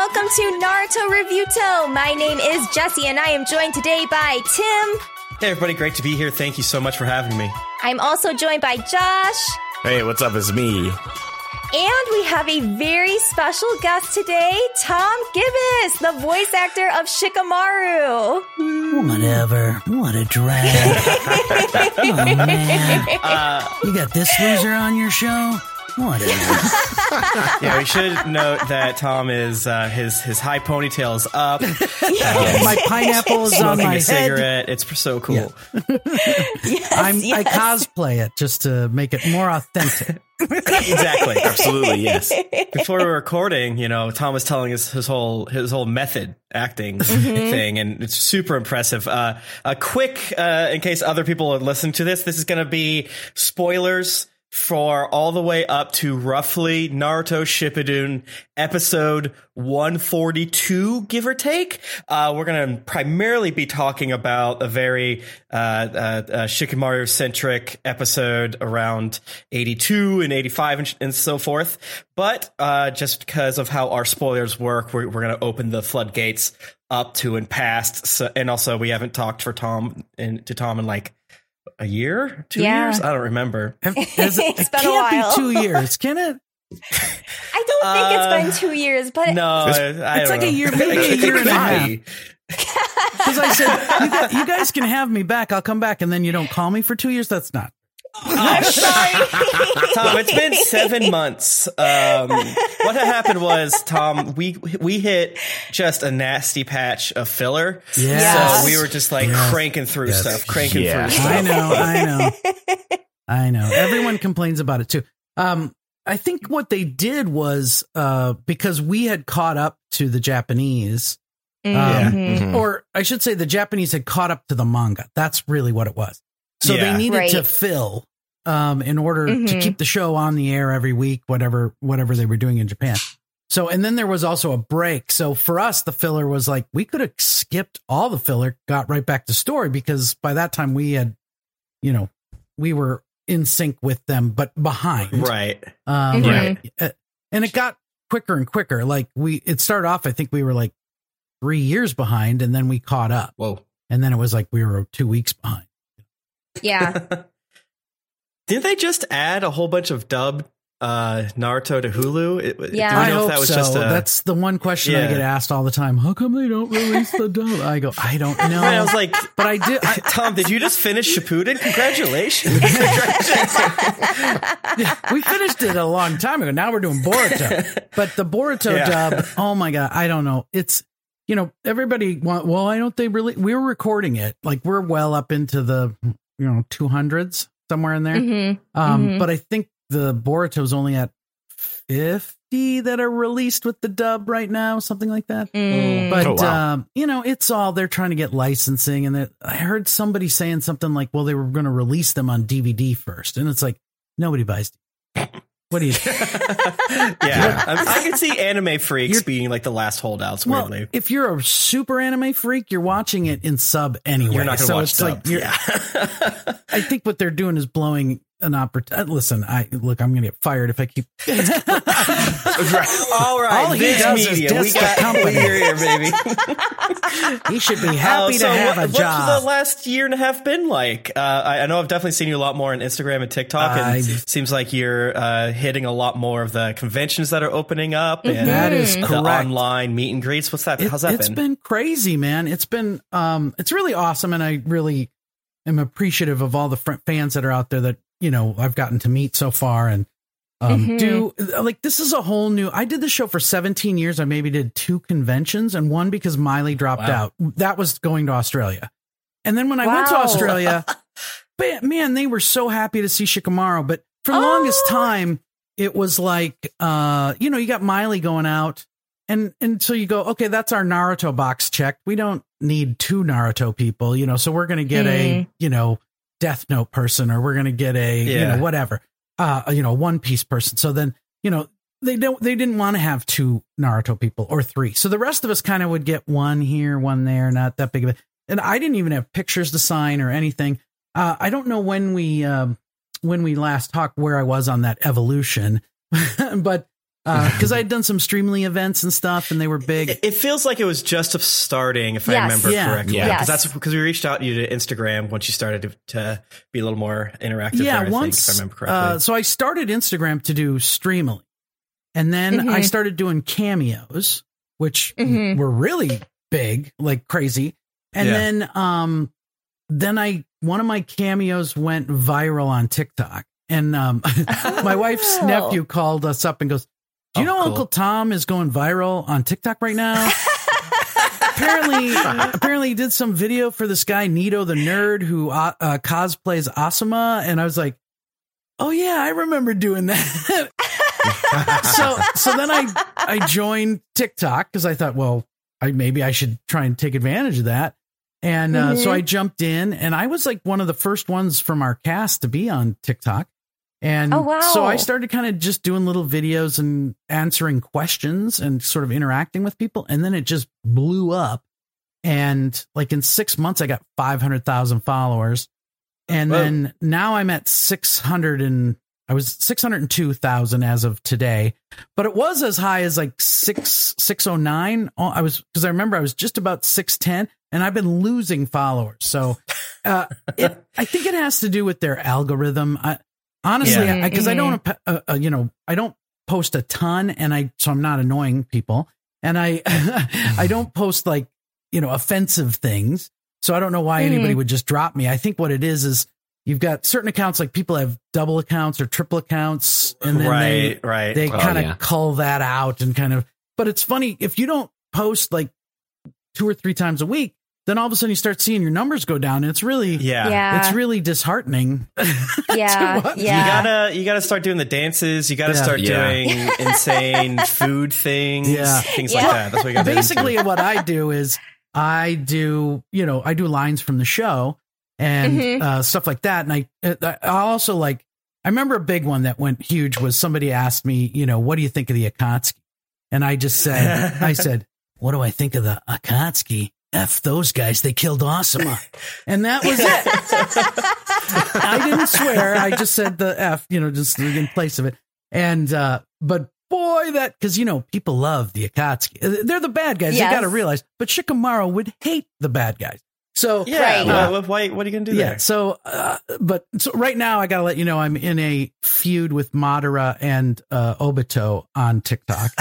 and welcome to Naruto Reviewto. My name is Jesse, and I am joined today by Tim. Hey, everybody, great to be here. Thank you so much for having me. I'm also joined by Josh. Hey, what's up? It's me. And we have a very special guest today, Tom Gibis, the voice actor of Shikamaru. Whatever. What a drag. oh, man. Uh, You got this loser on your show? Whatever. yeah, we should note that Tom is uh, his his high ponytail is up, my pineapple is on smoking my a head. cigarette. It's so cool. Yes, I'm, I cosplay it just to make it more authentic. exactly. Absolutely, yes. Before we were recording, you know, Tom was telling us his whole his whole method acting Mm-hmm. thing, and it's super impressive. Uh, a quick, uh, in case other people are listening to this, this is going to be spoilers for all the way up to roughly Naruto Shippuden episode 142, give or take. Uh, we're going to primarily be talking about a very uh, uh, uh, Shikamaru centric episode around 82 and 85 and, and so forth. But uh, just because of how our spoilers work, we're, we're going to open the floodgates up to and past. So, and also, we haven't talked for Tom and to Tom in like a year, two Yeah. years. I don't remember. Have- Is it, It's it been a can't while. be two years, can it? I don't think Uh, it's been two years, but No, I, I it's don't like a know. year- maybe a year and a half. Because I said, you, got, you guys can have me back. I'll come back. And then you don't call me for two years. That's not. I'm sorry. Tom, it's been seven months. Um, what had happened was, Tom, we we hit just a nasty patch of filler. Yes. So we were just like Yes. cranking through Yes. stuff, cranking Yeah. through stuff. I know, I know, I know. Everyone complains about it too. Um, I think what they did was uh, because we had caught up to the Japanese, Mhm. Mhm. or I should say, the Japanese had caught up to the manga. That's really what it was. So Yeah. they needed Right. to fill um, in order to Mhm. keep the show on the air every week, whatever whatever they were doing in Japan. So and then there was also a break. So for us, the filler was like we could have skipped all the filler, got right back to story because by that time we had, you know, we were in sync with them, but behind. Right. Um, Mhm. uh, And it got quicker and quicker. Like we, it started off. I think we were like three years behind, and then we caught up, Whoa. and then it was like we were two weeks behind. Yeah. Didn't they just add a whole bunch of dub uh, Naruto to Hulu? It, Yeah. I hope that was so. just a, That's the one question I get asked all the time. How come they don't release the dub? I go, I don't know. Right, I was like, but I did. I, Tom, did you just finish Shippuden? Congratulations. we finished it a long time ago. Now we're doing Boruto, but the Boruto Yeah. dub. Oh my god, I don't know. It's you know everybody. Want, well, why don't they really? We were recording it like we're well up into the you know two hundreds somewhere in there. Mhm. Um, Mhm. but I think the Boruto's only at fifty that are released with the dub right now, something like that. Mm. But Oh, wow. um, you know, it's all they're trying to get licensing, and that- I heard somebody saying something like, "Well, they were going to release them on DVD first. and it's like nobody buys. What do you? yeah, I, I can see anime freaks You're- being like the last holdouts. well, if you're a super anime freak, you're watching it in sub anyway. you're not going to so watch it's dub. like you're, yeah. I think what they're doing is blowing an opportunity. Listen, I look, I'm going to get fired if I keep. right. All right, All he this does is media, diss we the got company. We're here, baby. he should be happy Uh, so to have what, a what's the last year and a half been like? Uh, I, I know I've definitely seen you a lot more on Instagram and TikTok, and it seems like you're uh, hitting a lot more of the conventions that are opening up and That is the correct. online meet and greets. What's that? It, How's that It's been? been? crazy, man. It's been um it's really awesome and I really am appreciative of all the fr- fans that are out there that, you know, I've gotten to meet so far and um Mhm. do like this is a whole new I did the show for 17 years. I maybe did two conventions and one because Maile dropped Wow. out. That was going to Australia. And then when I went to Australia, ba- man, they were so happy to see Shikamaru, but for the longest Oh. time it was like uh you know, you got Maile going out and and so you go, okay, that's our Naruto box checked. We don't need two Naruto people, you know, so we're gonna get a, you know, Death Note person or we're gonna get a, you know, whatever. Uh, you know, One Piece person. So then, you know, they don't they didn't want to have two Naruto people or three. So the rest of us kind of would get one here, one there, not that big of a and I didn't even have pictures to sign or anything. Uh, I don't know when we um, when we last talked where I was on that evolution, but because I had done some Streamily events and stuff, and they were big. It, it feels like it was just starting, if I remember Yeah. correctly. Yeah. because Yes. that's because we reached out to you to Instagram once you started to, to be a little more interactive. yeah, there, I once. think, if I remember correctly. uh, so I started Instagram to do Streamily, and then Mhm. I started doing cameos, which Mhm. were really big, like crazy. And Yeah. then, um, then I one of my cameos went viral on TikTok, and um, my wife's Oh. nephew called us up and goes, "Do you Oh, know cool. Uncle Tom is going viral on TikTok right now?" apparently, apparently, he did some video for this guy Nito the nerd who uh, uh, cosplays Asuma, and I was like, "Oh yeah, I remember doing that." so, so then I I joined TikTok because I thought, well, I maybe I should try and take advantage of that. And uh, so Mhm. I jumped in, and I was like one of the first ones from our cast to be on TikTok. And Oh, wow. so I started kind of just doing little videos and answering questions and sort of interacting with people. And then it just blew up. And like in six months, I got 500,000 followers. And Whoa. then now I'm at 600 and I was 602,000 as of today, but it was as high as like six, 609. Oh, I was, cause I remember I was just about 610 and I've been losing followers. So, uh, it, I think it has to do with their algorithm. I, honestly, Yeah. because I, Mhm. don't, uh, uh, you know, I don't post a ton and I, so I'm not annoying people and I, I don't post like, you know, offensive things. So I don't know why Mhm. anybody would just drop me. I think what it is is you've got certain accounts like people have double accounts or triple accounts and then right, right. they, they Oh, kind of yeah. cull that out and kind of, but it's funny if you don't post like two or three times a week, then all of a sudden you start seeing your numbers go down. And it's really, yeah. Yeah. it's really disheartening. yeah. what? You gotta you gotta start doing the dances. You gotta Yeah. start Yeah. doing insane food things, Yeah. things Yeah. like that. That's what you gotta Basically, do. what I do is I do, you know, I do lines from the show and Mhm. uh, stuff like that. And I, uh, I also like, I remember a big one that went huge was somebody asked me, you know, what do you think of the Akatsuki? And I just said, I said, what do I think of the Akatsuki? F those guys, they killed Asuma. And that was it. I didn't swear. I just said the F, you know, just in place of it. And, uh, but boy, that, cause you know, people love the Akatsuki. Uh, They're the bad guys. Yes. You got to realize, but Shikamaru would hate the bad guys. So, Yeah. Right. Well, what, why, what are you gonna do yeah. there? So, uh, but so right now I got to let you know I'm in a feud with Madara and, uh, Obito on TikTok.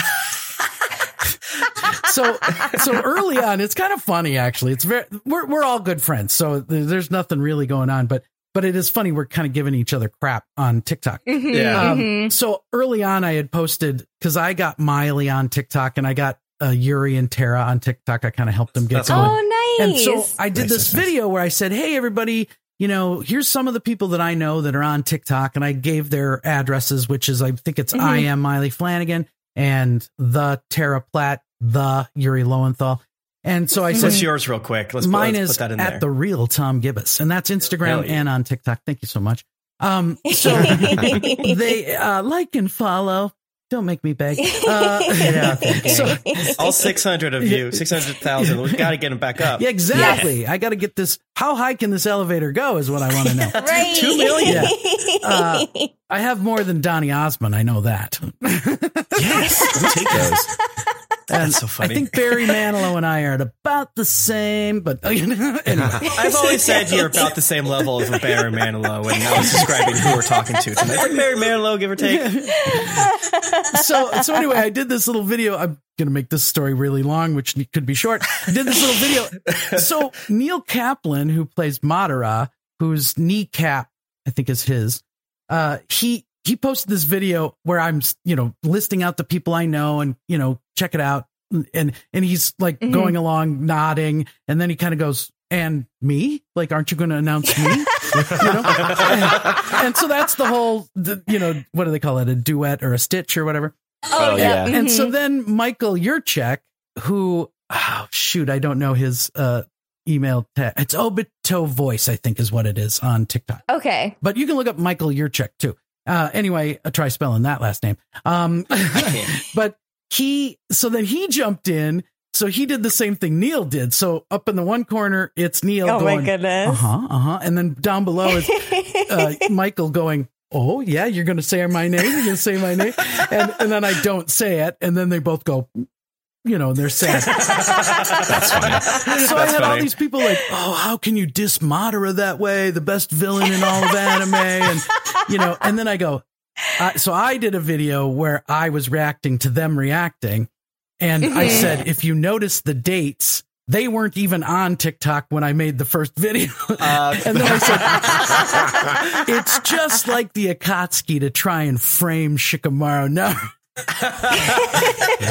so so early on it's kind of funny actually it's very we're, we're all good friends so there's nothing really going on but but it is funny we're kind of giving each other crap on tiktok Mhm, Yeah. um, mhm. so early on i had posted because i got Maile on tiktok and i got uh, yuri and tara on tiktok i kind of helped them get That's going Oh, and nice. so I did Nice, this nice, nice. video where I said, Hey, everybody, you know, here's some of the people that I know that are on TikTok. And I gave their addresses, which is, I think it's Mhm. I am Maile Flanagan and the Tara Platt, the Yuri Lowenthal. And so I said, What's yours, real quick? Let's, mine let's is put that in at there. the real Tom Gibis. And that's Instagram yeah. and on TikTok. Thank you so much. Um, so they, uh, like and follow. Don't make me beg. Uh, Yeah, so, All 600 of you, 600,000. We've got to get them back up. yeah, exactly. I got to get this. How high can this elevator go? Is what I want to know. right. Two million. Uh, I have more than Donny Osmond. I know that. Yes, we'll take those. And That's so funny. I think Barry Manilow and I are at about the same, but anyway. I've always said you're about the same level as Barry Manilow when I was describing who we're talking to tonight. Like Barry Manilow, give or take. so so anyway, I did this little video. I'm gonna make this story really long, which could be short. I did this little video. So Neil Kaplan, who plays Madara, whose kneecap I think is his, uh, he he posted this video where I'm you know listing out the people I know and you know check it out and and he's like Mhm. going along nodding and then he kind of goes and me like aren't you going to announce me you know and so that's the whole the, you know what do they call it a duet or a stitch or whatever Oh, Oh, yeah. yeah. and so Mhm. then Michael Yurchak, who, oh, shoot, I don't know his uh, email. Ta- it's Obito Voice, I think is what it is on TikTok. okay. But you can look up Michael Yurchak too. Uh, anyway, uh, try spelling that last name. Um, but he, so then he jumped in. So he did the same thing Neil did. So up in the one corner, it's Neil Oh going, my goodness. uh huh, uh huh. And then down below is uh, Michael going, "Oh yeah, you're going to say my name. You're going to say my name," and and then I don't say it, and then they both go, you know, they're sad. That's funny. so I had all these people like, "Oh, how can you diss Madara that way? The best villain in all of anime," and you know, and then I go, uh, so I did a video where I was reacting to them reacting, and I said, if you notice the dates. They weren't even on TikTok when I made the first video. Uh, and then I said, it's just like the Akatsuki to try and frame Shikamaru. No.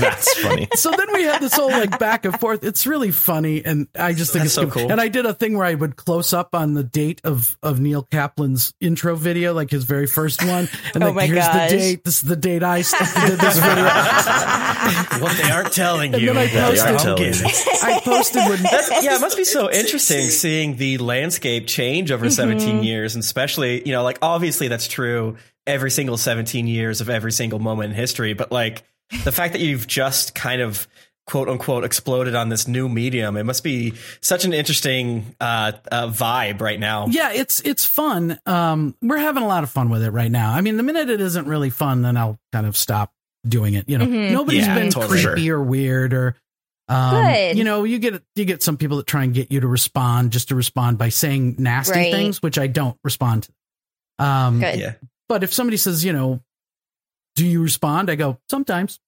That's funny. So then we had this whole like back and forth. It's really funny. And I just think That's it's so cool. And I did a thing where I would close up on the date of, of Neil Kaplan's intro video, like his very first one. And Oh like, my here's gosh. the date. This is the date I did this video. what they aren't telling And you. then I that They I'm are telling getting. you. I posted when yeah, it must be so interesting seeing the landscape change over 17 mm-hmm. years, and especially, you know, like obviously that's true every single 17 years of every single moment in history, but like the fact that you've just kind of quote unquote exploded on this new medium, it must be such an interesting uh, uh, vibe right now. Yeah, it's it's fun. Um, we're having a lot of fun with it right now. I mean, the minute it isn't really fun, then I'll kind of stop doing it. You know, Mhm. nobody's Yeah, been totally. creepy or weird or. Um, Good. You know, you get you get some people that try and get you to respond just to respond by saying nasty Right. things, which I don't respond to. Um, Good. Yeah. But if somebody says, you know, do you respond? I go sometimes.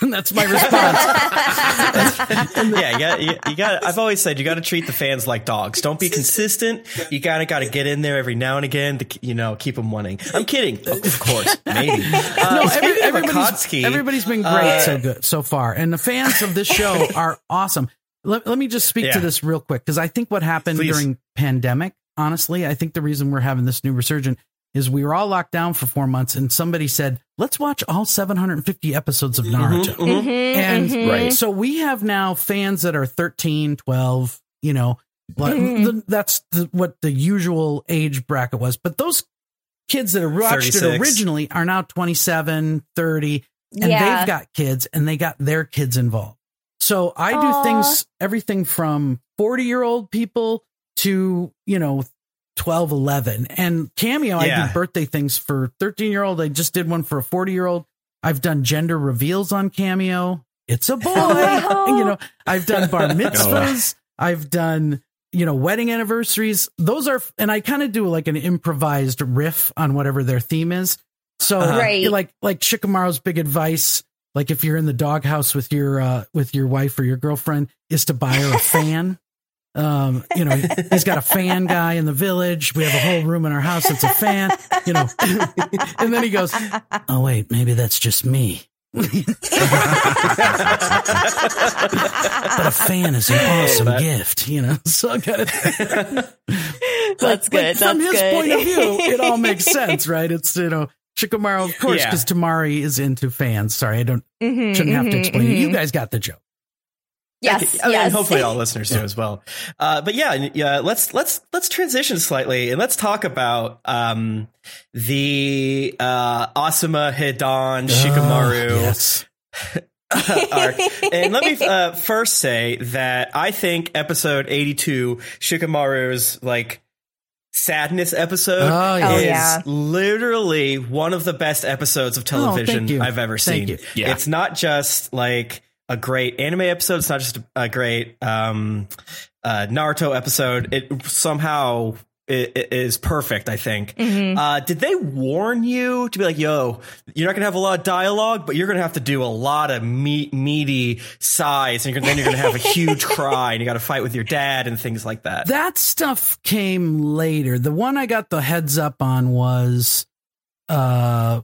and that's my response. yeah, you got, you, you got. I've always said you got to treat the fans like dogs. Don't be consistent. You gotta got to get in there every now and again to you know keep them wanting. I'm kidding, of course, maybe. Uh, no, every, everybody's, everybody's been great uh, so good so far, and the fans of this show are awesome. Let, let me just speak to this real quick because I think what happened Please. during pandemic, honestly, I think the reason we're having this new resurgence is we were all locked down for four months, and somebody said, "Let's watch all 750 episodes of Naruto." mhm. Mhm, And mhm. Right. so we have now fans that are 13, 12, you know, like, Mhm. the, that's the, what the usual age bracket was. But those kids that are watched it originally are now 27, 30, and Yeah. they've got kids and they got their kids involved. So I do things, everything from 40 year old people to, you know, 12, 11. And Cameo, I Yeah. do birthday things for 13 year old. I just did one for a 40 year old. I've done gender reveals on Cameo. It's a boy. Oh. you know, I've done bar mitzvahs. I've done, you know, wedding anniversaries. Those are, and I kind of do like an improvised riff on whatever their theme is. So, Uh-huh. Right. like, like Shikamaru's big advice, like if you're in the doghouse with your, uh, with your wife or your girlfriend, is to buy her a fan. Um, you know, he's got a fan guy in the village. We have a whole room in our house that's a fan, you know. and then he goes, Oh, wait, maybe that's just me. but a fan is an awesome that- gift, you know. So I got it. That's good. from That's his good. point of view, it all makes sense, right? It's you know Shikamaru, of course, Yeah. because Temari is into fans. Sorry, I don't Mhm, shouldn't have to mhm, explain it. You mhm. guys got the joke. Yes. I mean, yes. hopefully all listeners do as well. Uh, but yeah, yeah, let's let's let's transition slightly and let's talk about um, the uh, Asuma Hidan Shikamaru Oh, yes. arc. And let me uh, first say that I think episode 82, Shikamaru's like sadness episode, Oh, yeah. Oh, is yeah. literally one of the best episodes of television you. I've ever Thank seen. you. Yeah. It's not just like a great anime episode. It's not just a great um, uh, Naruto episode. It somehow i- i- is perfect. I think. Mhm. Uh, did they warn you to be like, "Yo, you're not gonna have a lot of dialogue, but you're gonna have to do a lot of meat, meaty sighs, and you're then you're gonna have a huge cry, and you got to fight with your dad and things like that." That stuff came later. The one I got the heads up on was uh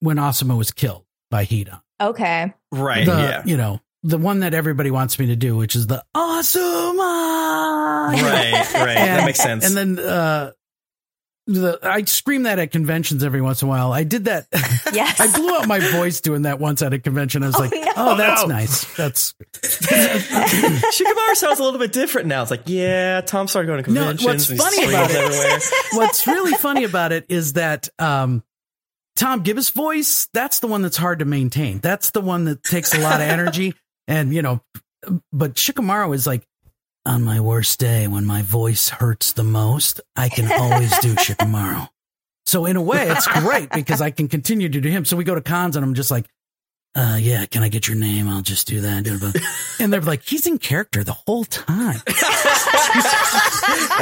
when Asuma was killed by Hidan. Okay. Right? the, yeah. You know, the one that everybody wants me to do, which is the Asuma. Right. Right. that makes sense. And then uh the I scream that at conventions every once in a while. I did that. Yes. I blew out my voice doing that once at a convention. I was Oh, like, no. "Oh, that's no. nice. That's Shikamaru sounds a little bit different now. It's like, yeah, Tom started going to conventions. No, conventions. what's funny about it- everywhere. what's really funny about it is that um, Tom Gibbs' voice, that's the one that's hard to maintain. That's the one that takes a lot of energy. And, you know, but Shikamaru is like, on my worst day, when my voice hurts the most, I can always do Shikamaru. So in a way, it's great because I can continue to do him. So we go to cons and I'm just like, uh, yeah, can I get your name? I'll just do that. And they're like, he's in character the whole time.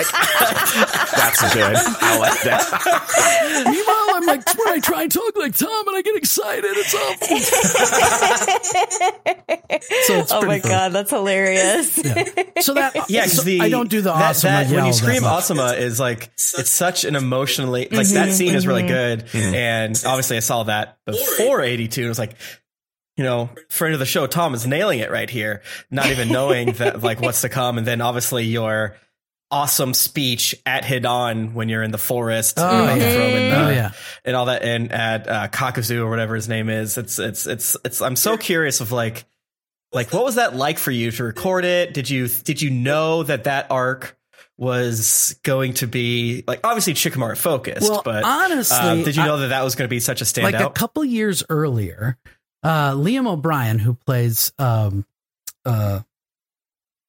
That's good. I like that. Meanwhile, I'm like, when I try and talk like Tom and I get excited, it's awful. so it's oh my fun. god, that's hilarious. Yeah. So that, Yeah, 'cause so the I don't do the that, awesome. that- when you scream much. "Awesome" is like it's such an emotionally like Mm-hmm, that scene is really good, and obviously I saw that before '82. and It was like, you know, friend of the show, Tom is nailing it right here, not even knowing that like what's to come, and then obviously your awesome speech at Hidan when you're in the forest, Oh, you know, yeah. throwing the- Oh yeah. and all that, and at uh, Kakuzu or whatever his name is. It's it's it's it's. I'm so curious of like, like what was that like for you to record it? Did you did you know that that arc was going to be like obviously Shikamaru focused, Well, but honestly, uh, did you I- know that that was going to be such a standout? like a couple years earlier, uh, Liam O'Brien, who plays um, uh,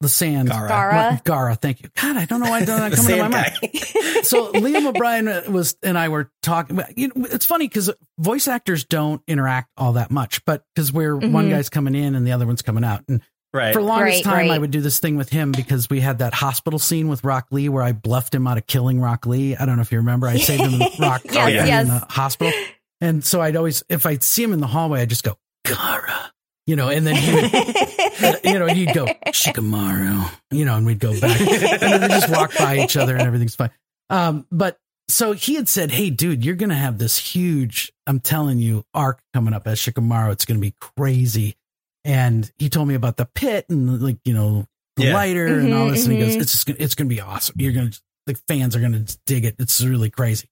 the Sand Gaara. Gaara. Gaara, thank you. God, I don't know why it's not The coming to my sand mind. so Liam O'Brien was and I were talking. You know, it's funny because voice actors don't interact all that much, but because we're one Mhm. guy's coming in and the other one's coming out, and right. for the longest Right, time, I would do this thing with him because we had that hospital scene with Rock Lee where I bluffed him out of killing Rock Lee. I don't know if you remember. I saved him Rock Yes, yes. in the hospital, and so I'd always, if I'd see him in the hallway, I'd just go Gaara, you know, and then he would you know, he'd go Shikamaru, you know, and we'd go back, and then we just walk by each other, and everything's fine. Um, but so he had said, "Hey, dude, you're gonna have this huge, I'm telling you, arc coming up as Shikamaru. It's gonna be crazy." And he told me about the pit and like you know the Yeah. lighter and all this, and he goes, mhm. "It's just gonna, it's gonna be awesome. You're gonna the fans are gonna dig it. It's really crazy."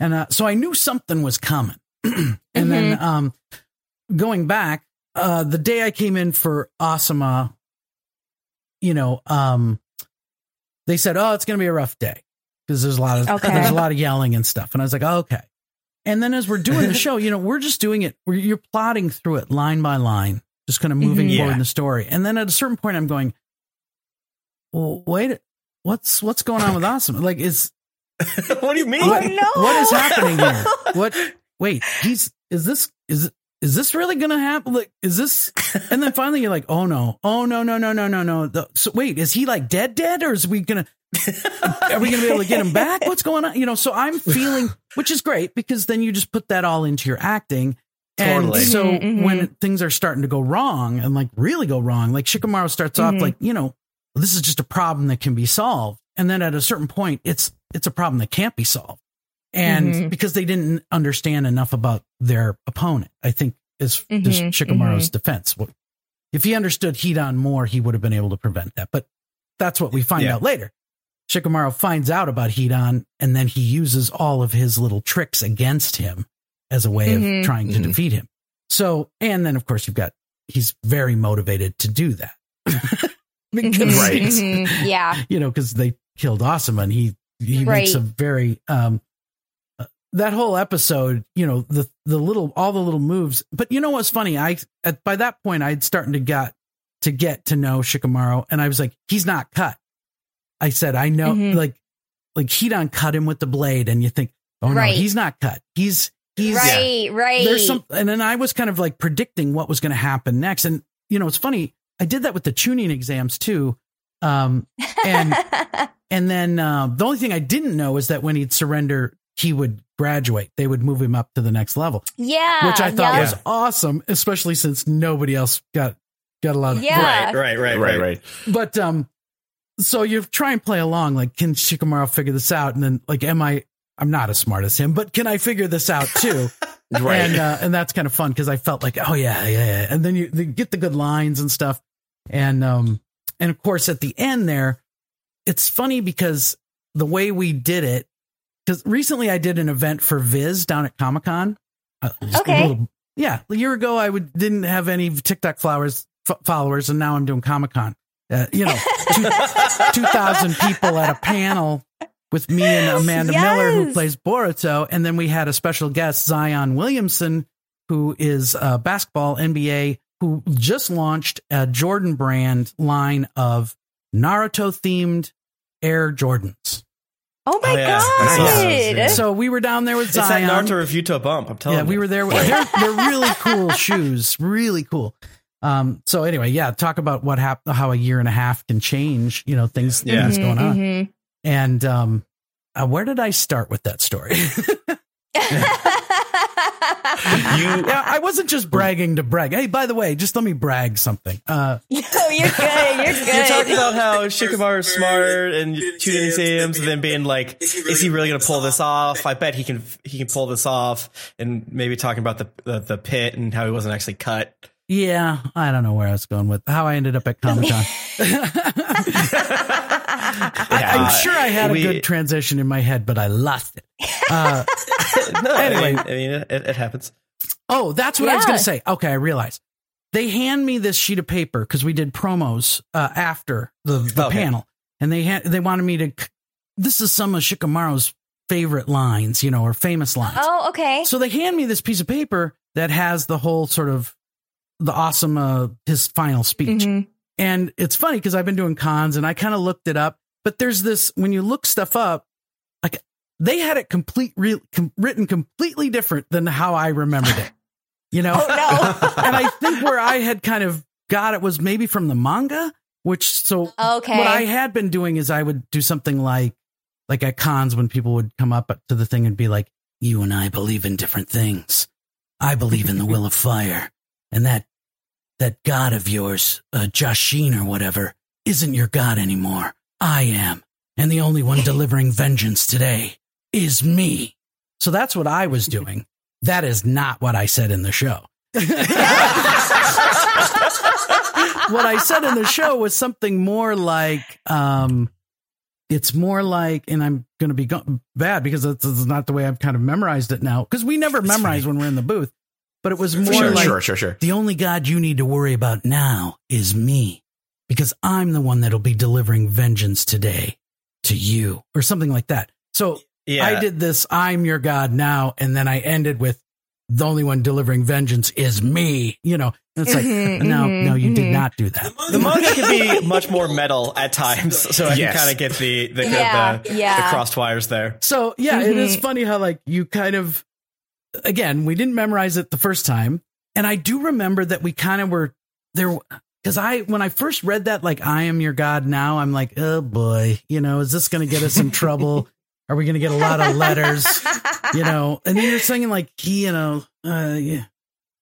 And uh, so I knew something was coming. and then um, going back, uh, the day I came in for Asuma, you know, um, they said, "Oh, it's going to be a rough day because there's a lot of Okay. there's a lot of yelling and stuff." And I was like, oh, "Okay." And then as we're doing the show, you know, we're just doing it. We're, you're plotting through it line by line, just kind of moving Mhm. forward Yeah. in the story. And then at a certain point, I'm going, "Well, wait, what's what's going on with Asuma? Like, is what do you mean? Oh, no. what is happening here? What? Wait, he's is this is is this really going to happen? Like, is this? And then finally, you're like, oh no, oh no, no, no, no, no, no. The, so wait, is he like dead, dead, or is we gonna? Are we gonna be able to get him back? What's going on? You know, so I'm feeling, which is great because then you just put that all into your acting. And Totally. so Mhm, mhm. when things are starting to go wrong and like really go wrong, like Shikamaru starts off Mhm. like, you know, this is just a problem that can be solved. And then at a certain point, it's it's a problem that can't be solved. And Mhm. because they didn't understand enough about their opponent, I think is just Mhm, Shikamaru's defense. If he understood Hidan more, he would have been able to prevent that. But that's what we find Yeah. out later. Shikamaru finds out about Hidan, and then he uses all of his little tricks against him as a way Mhm. of trying to Mhm. defeat him. So, and then of course you've got he's very motivated to do that. because, Mhm, Right. Yeah. You know, because they killed Asuma, and he he makes a very um that whole episode. You know, the the little all the little moves. But you know what's funny? I at by that point I'd starting to get to get to know Shikamaru, and I was like, he's not cut. I said, I know, Mhm. like like Hidan cut him with the blade, and you think, oh no, he's not cut. He's he's Right, right. there's some and then i was kind of like predicting what was going to happen next and you know it's funny i did that with the Chunin exams too um and and then uh, the only thing i didn't know is that when he'd surrender he would graduate they would move him up to the next level yeah. which i thought yeah. was awesome especially since nobody else got got a lot of Yeah. Right, right, right, right, right. but um so you try and play along like can shikamaru figure this out and then like am i i'm not as smart as him but can i figure this out too Right. and uh, and that's kind of fun because I felt like, oh yeah, yeah, yeah, and then you, you get the good lines and stuff, and um and of course at the end there, it's funny because the way we did it, because recently I did an event for Viz down at Comic Con. Uh, Okay. little- yeah, a year ago I would didn't have any TikTok flowers f- followers, and now I'm doing Comic Con. Uh, you know, 2,000 people at a panel with me and Amanda Miller, who plays Boruto. And then we had a special guest, Zion Williamson, who is a basketball NBA, who just launched a Jordan brand line of Naruto themed Air Jordans. Oh my Oh, yeah. god! Nice. So we were down there with Zion. It's that Zion. Naruto review to bump. I'm telling yeah, you. we were there. With, they're they're really cool shoes, really cool. Um. So anyway, yeah, talk about what happened, how a year and a half can change. You know, things Yeah. things going on. Mhm, And um, uh, where did I start with that story? mhm. yeah, I wasn't just bragging to brag. Hey, by the way, just let me brag something. Uh, no, you're good. You're good. You're talking about how Shikamaru is smart and Chunin exams, and then being like, "Is he really going to pull this off?" I bet he can. He can pull this off, and maybe talking about the the, the pit and how he wasn't actually cut. Yeah, I don't know where I was going with how I ended up at Comic Con. I'm Uh, sure I had we- a good transition in my head, but I lost it. Uh, no, Anyway. I mean, I mean it, it happens. Oh, that's what I was going to say. Okay, I realized. They hand me this sheet of paper because we did promos uh, after the, the Okay. panel, and they had they wanted me to. This is some of Shikamaru's favorite lines, you know, or famous lines. oh, okay. So they hand me this piece of paper that has the whole sort of the awesome uh, his final speech, Mhm. and it's funny because I've been doing cons and I kind of looked it up, but there's this when you look stuff up, like they had it complete re, com, written completely different than how I remembered it. You know, Oh no. and I think where I had kind of got it was maybe from the manga, which so Okay. what I had been doing is I would do something like like at cons when people would come up to the thing and be like, "You and I believe in different things. I believe in the will of fire, and that that god of yours, uh, Jashin or whatever, isn't your god anymore. I am, and the only one delivering vengeance today is me." So that's what I was doing. That is not what I said in the show. what I said in the show was something more like, um, it's more like, and I'm going to be go- bad because that's, that's not the way I've kind of memorized it now. Because we never memorize when we're in the booth, but it was more Sure, like sure, sure, sure. the only God you need to worry about now is me, because I'm the one that'll be delivering vengeance today to you, or something like that. So Yeah, I did this, I'm your God now, and then I ended with the only one delivering vengeance is me. You know, and it's like, Mhm, no, mhm, no, you did mhm. not do that. The manga can be much more metal at times, so I Yes. can kind of get the the, Yeah, the, yeah. the crossed wires there. So yeah, it is Mhm. funny how like you kind of again we didn't memorize it the first time, and I do remember that we kind of were there because I when I first read that like I am your God now I'm like oh boy you know is this going to get us in trouble? Are we going to get a lot of letters? You know, and then you're singing like he you know uh yeah.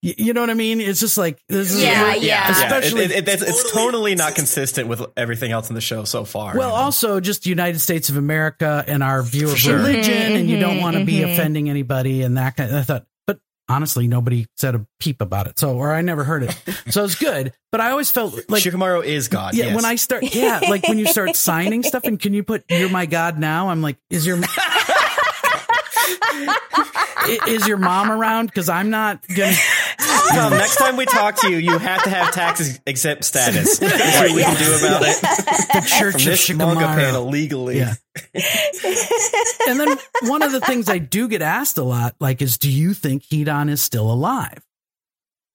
You, you know what I mean? It's just like this is Yeah, yeah. especially yeah, it, it, it's, it's totally not consistent with everything else in the show so far. Well, you also just United States of America and our view of Sure. religion, and you don't want to be mhm. offending anybody and that kind. Of, I thought, but honestly, nobody said a peep about it, so or I never heard it, so it's good. But I always felt like. Shikamaru is God. yeah, yes. when I start, yeah, like when you start signing stuff, and can you put "You're my God" now? I'm like, is your is your mom around? Because I'm not gonna. Tom, next time we talk to you, you have to have tax exempt status. That's what we can do about it. The Church From of this manga Shikamaru. panel legally. Yeah. and then one of the things I do get asked a lot, like, is do you think Hidan is still alive?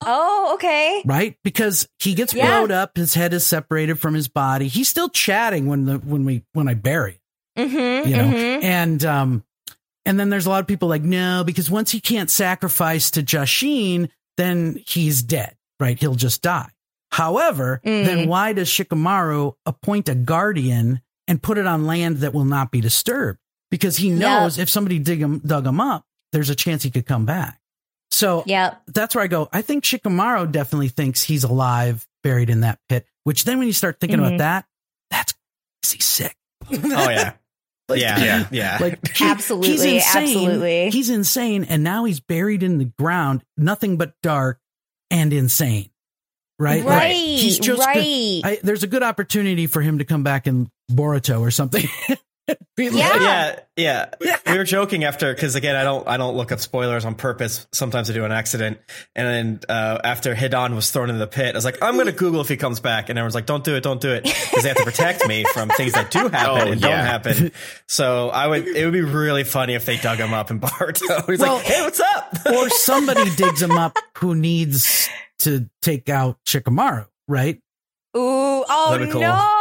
oh, okay. Right? Because he gets Yeah. blowed up, his head is separated from his body. He's still chatting when the when we when I bury him, Mm-hmm, you know. mhm. And um and then there's a lot of people like, no, because once he can't sacrifice to Jashin, then he's dead, right? He'll just die. However, Mm. then why does Shikamaru appoint a guardian and put it on land that will not be disturbed? Because he knows if somebody dig him, dug him up, there's a chance he could come back. So Yep. that's where I go. I think Shikamaru definitely thinks he's alive, buried in that pit. Which then, when you start thinking Mhm. about that, that's he's sick. Oh yeah. yeah. Yeah. Yeah. Like he- Absolutely, he's insane. absolutely. He's insane, and now he's buried in the ground, nothing but dark and insane. Right, Like, Right. he's just right. I, there's a good opportunity for him to come back in Boruto or something. Be like- Yeah. yeah, yeah. We were joking after because again, I don't, I don't look up spoilers on purpose. Sometimes I do an accident, and then uh, after Hidan was thrown in the pit, I was like, I'm gonna Google if he comes back, and everyone's like, Don't do it, don't do it, because they have to protect me from things that do happen Oh, and don't happen. So I would, it would be really funny if they dug him up in Boruto. He's Well- like, Hey, what's up? or somebody digs him up who needs to take out Shikamaru, right? Ooh. Oh cool. no.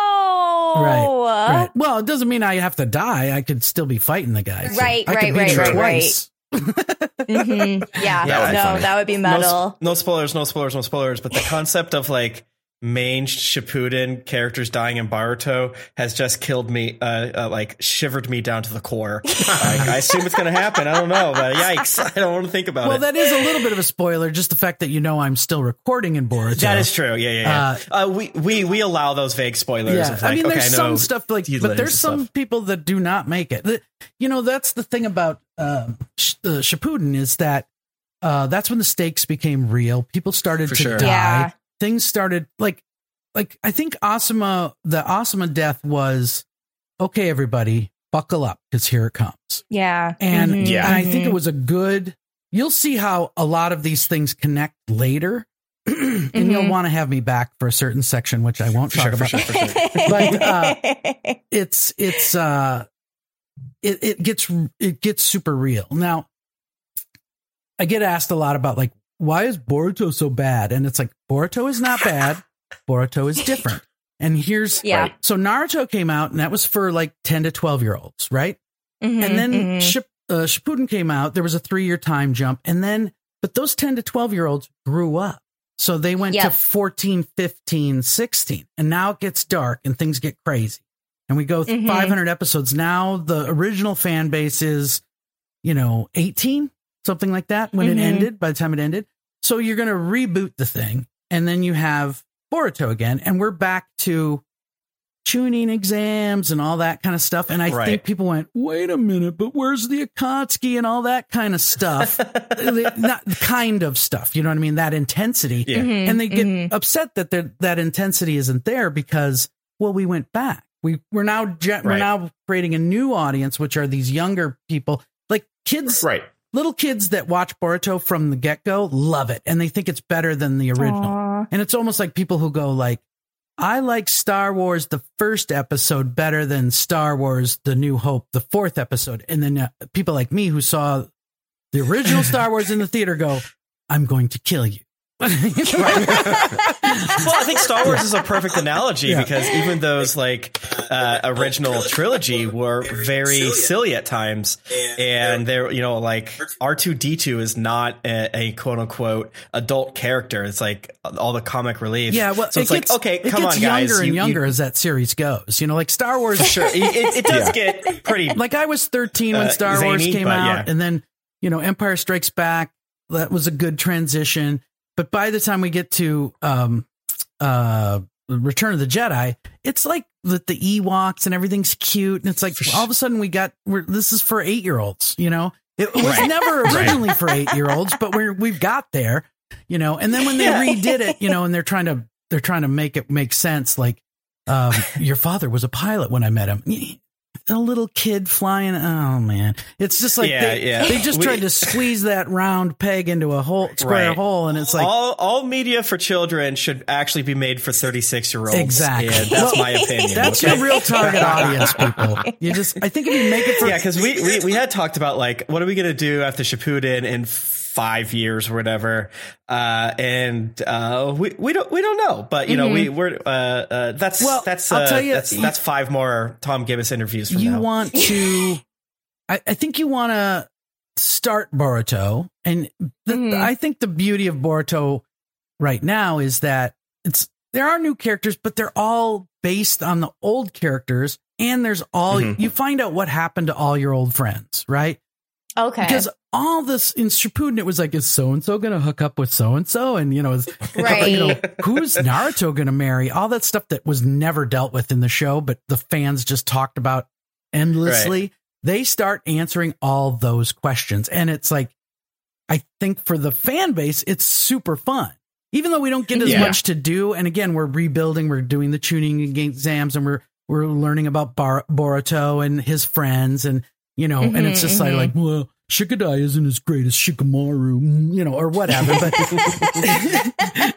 No. Right. Well, it doesn't mean I have to die. I could still be fighting the guy. So Right, I right, could beat right, him right, twice. Mhm. Yeah. That no, funny. that would be No, metal. no spoilers, no spoilers, no spoilers. But the concept of like main Shippuden characters dying in Boruto has just killed me, uh, uh, like shivered me down to the core. like, I assume it's going to happen. I don't know, but yikes! I don't want to think about Well, it. Well, that is a little bit of a spoiler, just the fact that you know I'm still recording in Boruto. that is true. Yeah, yeah, yeah. Uh, we we we allow those vague spoilers. Yeah, of like, I mean, okay, there's I know some stuff like, these but there's some stuff. people that do not make it. The- You know, that's the thing about um, sh- the Shippuden is that uh, that's when the stakes became real. People started For to sure. die. Yeah. Things started like, like I think Asuma, the Asuma death was okay. Everybody, buckle up because here it comes. Yeah. And, Mhm, Yeah. and I think it mhm. was a good. You'll see how a lot of these things connect later, and you'll Mhm. want to have me back for a certain section, which I won't For talk sure, for about sure, for sure. But, uh, it's it's uh it, it gets it gets super real now i get asked a lot about like why is boruto so bad? And it's like boruto is not bad. Boruto is different. And here's Yeah. Right. so naruto came out and that was for like 10 to 12 year olds right? Mhm, and then mhm. Ship, uh, shippuden came out. There was a three year time jump. And then but those 10 to 12 year olds grew up. So they went to Yes. 14 15 16 and now it gets dark and things get crazy. And we go Mhm. 500 episodes. Now the original fan base is you know 18 something like that when Mhm. it ended by the time it ended so you're going to reboot the thing and then you have boruto again and we're back to Chunin exams and all that kind of stuff and i Right. think people went wait a minute but where's the akatsuki and all that kind of stuff not kind of stuff you know what i mean that intensity Yeah. Mhm, and they get mhm. upset that that intensity isn't there because well we went back we we're now ge- we're now creating a new audience which are these younger people like kids Right. Little kids that watch Boruto from the get-go love it and they think it's better than the original. Aw. and it's almost like people who go like I like Star Wars the first episode better than Star Wars The New Hope the fourth episode. And then uh, people like me who saw the original Star Wars in the theater go I'm going to kill you well, I think Star Wars is a perfect analogy Yeah. because even those like uh, original trilogy were very silly at times, and they're you know like R two D two is not a, a quote unquote adult character. It's like all the comic relief. Yeah, well, so it it's gets, like okay, it come gets on, guys, younger and you- you- younger as that series goes. You know, like Star Wars. sure, it, it, it does get pretty. Like I was 13 when Uh, Star Wars came out, yeah. and then you know Empire Strikes Back. That was a good transition. But by the time we get to um, uh, Return of the Jedi, it's like that the Ewoks and everything's cute, and it's like all of a sudden we got we're, this is for eight year olds. You know, it was Right. never originally for eight year olds, but we're we've got there. You know, and then when they Yeah. redid it, you know, and they're trying to they're trying to make it make sense. Like, um, your father was a pilot when I met him. A little kid flying. Oh man, it's just like Yeah, they, yeah. they just We- tried to squeeze that round peg into a hole, square Right. hole, and it's like all all media for children should actually be made for 36 year olds. Exactly. And that's Well, my opinion. that's okay? your real target audience, people. You just, I think if you make it for yeah, because we, we we had talked about like what are we gonna do after Shippuden in five years or whatever, uh, and uh, we we don't we don't know, but you know we we're uh, uh, that's Mm-hmm. Well, that's I'll uh, tell you- that's that's five more Tom Gibbs interviews from you now. want to I, I think you want to start boruto and the, Mhm. i think the beauty of boruto right now is that it's there are new characters but they're all based on the old characters and there's all Mhm. you find out what happened to all your old friends right Okay. because all this in Shippuden, it was like, is so and so going to hook up with so and so, and you know, is, Right. you know, who's Naruto going to marry? All that stuff that was never dealt with in the show, but the fans just talked about endlessly. They start answering all those questions, and it's like, I think for the fan base, it's super fun. Even though we don't get as Yeah. much to do, and again, we're rebuilding, we're doing the Chunin exams, and we're we're learning about Bar- Boruto and his friends, and you know, and it's just like, Mhm, like, well, Shikadai isn't as great as Shikamaru, mm, you know, or whatever. But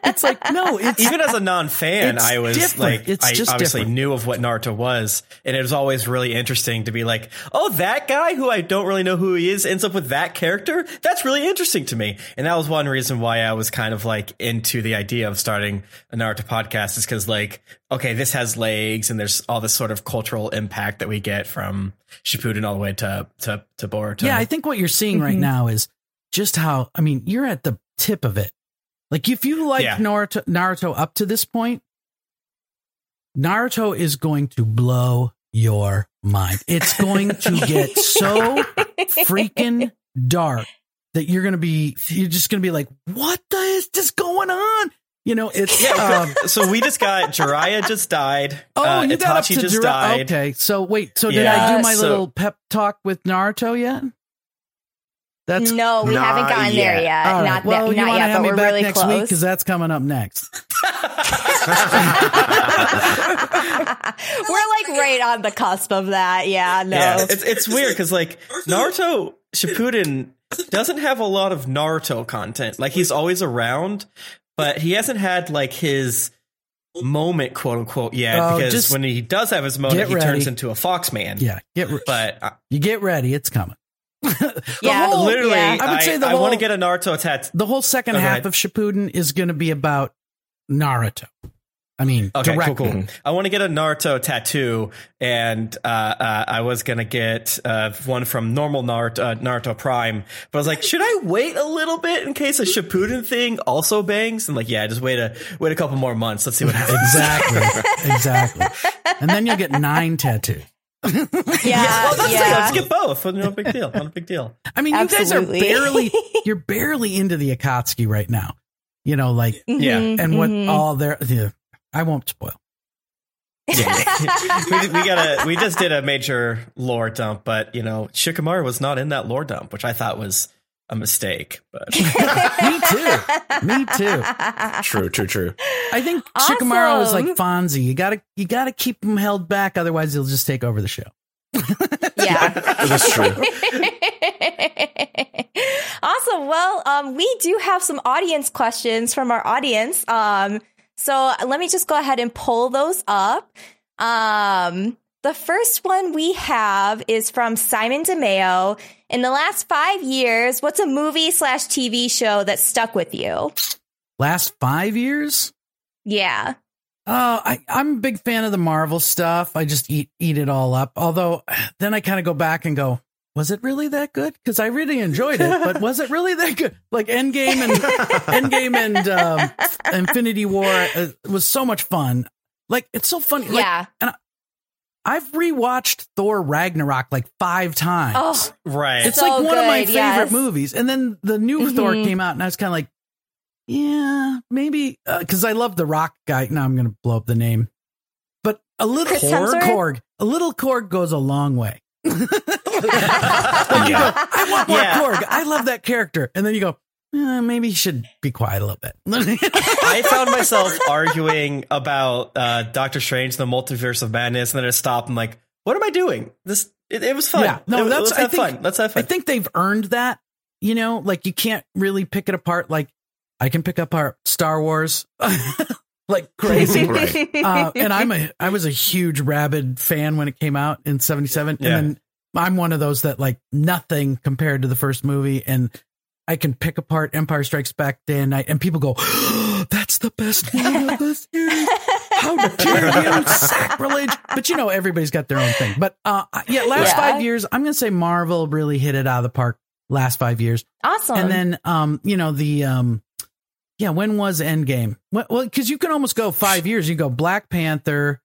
it's like no, it's even as a non-fan, I was different. like, It's I just obviously different. knew of what Naruto was, and it was always really interesting to be like, oh, that guy who I don't really know who he is ends up with that character. That's really interesting to me, and that was one reason why I was kind of like into the idea of starting a Naruto podcast, is because like, okay, this has legs, and there's all this sort of cultural impact that we get from Shippuden all the way to to to Boruto. Yeah, I think what you're seeing right Mhm. now is just how I mean, you're at the tip of it. Like if you like Yeah. Naruto Naruto up to this point, Naruto is going to blow your mind. It's going to get so freaking dark that you're going to be you're just going to be like, "What the is just going on?" You know, it's Yeah, um, so we just got Jiraiya just died. Oh, uh, you got up Itachi to just Jira- died. Okay, so wait, so did Yeah, I do my so- little pep talk with Naruto yet? That's no, we haven't Not gotten there yet. yet. All right. Not, well, that, you not want to yet, have but me we're back really next week close. because that's coming up next. we're like right on the cusp of that. Yeah, no. Yeah, it's it's weird because like Naruto Shippuden doesn't have a lot of Naruto content. Like he's always around, but he hasn't had like his moment, quote unquote, yet. Oh, because when he does have his moment, get he turns into a fox man. Yeah, get re- But uh, you get ready, it's coming. yeah, whole- literally, yeah. I would say the I want to whole- get a Naruto tattoo. The whole second Oh, half ahead. of Shippuden is going to be about Naruto. I mean, Okay, directly. cool, cool. I want to get a Naruto tattoo, and uh, uh, I was gonna get uh, one from normal Naruto, uh, Naruto Prime, but I was like, should I wait a little bit in case a Shippuden thing also bangs? And like, yeah, just wait a wait a couple more months. Let's see what happens. Exactly, exactly. And then you'll get nine tattoos. yeah, well, that's the thing. Let's get both. No big deal. Not a big deal. I mean, you guys are barely, you're barely into the Akatsuki right now. You know, like, Yeah. Mhm, and what mhm. all their, yeah, I won't spoil. Yeah. we, we got a we just did a major lore dump, but you know, Shikamaru was not in that lore dump, which I thought was a mistake. But Me too. Me too. True, true, true. I think Shikamaru is like Fonzie. You gotta, you gotta keep him held back. Otherwise he'll just take over the show. yeah. That's true. awesome. Well, um, we do have some audience questions from our audience. Um, so let me just go ahead and pull those up. Um, the first one we have is from Simon DeMeo. In the last five years, what's a movie slash TV show that stuck with you? Last five years? Yeah. Uh, I, I'm a big fan of the Marvel stuff. I just eat eat it all up. Although then I kind of go back and go, was it really that good? Because I really enjoyed it, but was it really that good? Like Endgame and Endgame and um, Infinity War uh, was so much fun. Like it's so funny. Like, yeah. And I've rewatched Thor Ragnarok like five times. Oh, right. it's so like one of my favorite yes. movies. And then the new Thor Mhm. came out, and I was kind of like, yeah, maybe because I love the Rock guy. Now I'm going to blow up the name, but a little Chris Korg, Korg, a little Korg goes a long way. You go, I want more Yeah. Korg. I love that character, and then you go, eh, maybe he should be quiet a little bit. I found myself arguing about uh, Doctor Strange, the Multiverse of Madness, and then I stopped and like, what am I doing? This it, it was fun. Yeah, no, It- that's- let's I have think- fun. Let's have fun. I think they've earned that. You know, like you can't really pick it apart. Like I can pick apart Star Wars like crazy. Right. uh, and I'm a I was a huge Rabid fan when it came out in '77, Yeah. and then I'm one of those that like nothing compared to the first movie, and I can pick apart Empire Strikes Back day and night, and people go, "That's the best movie of this year." How dare you, sacrilege! But you know, everybody's got their own thing. But uh, yeah, last Yeah. five years, I'm gonna say Marvel really hit it out of the park. Last five years, awesome. and then um, you know the um, yeah, when was Endgame? Well, because you can almost go five years. You go Black Panther.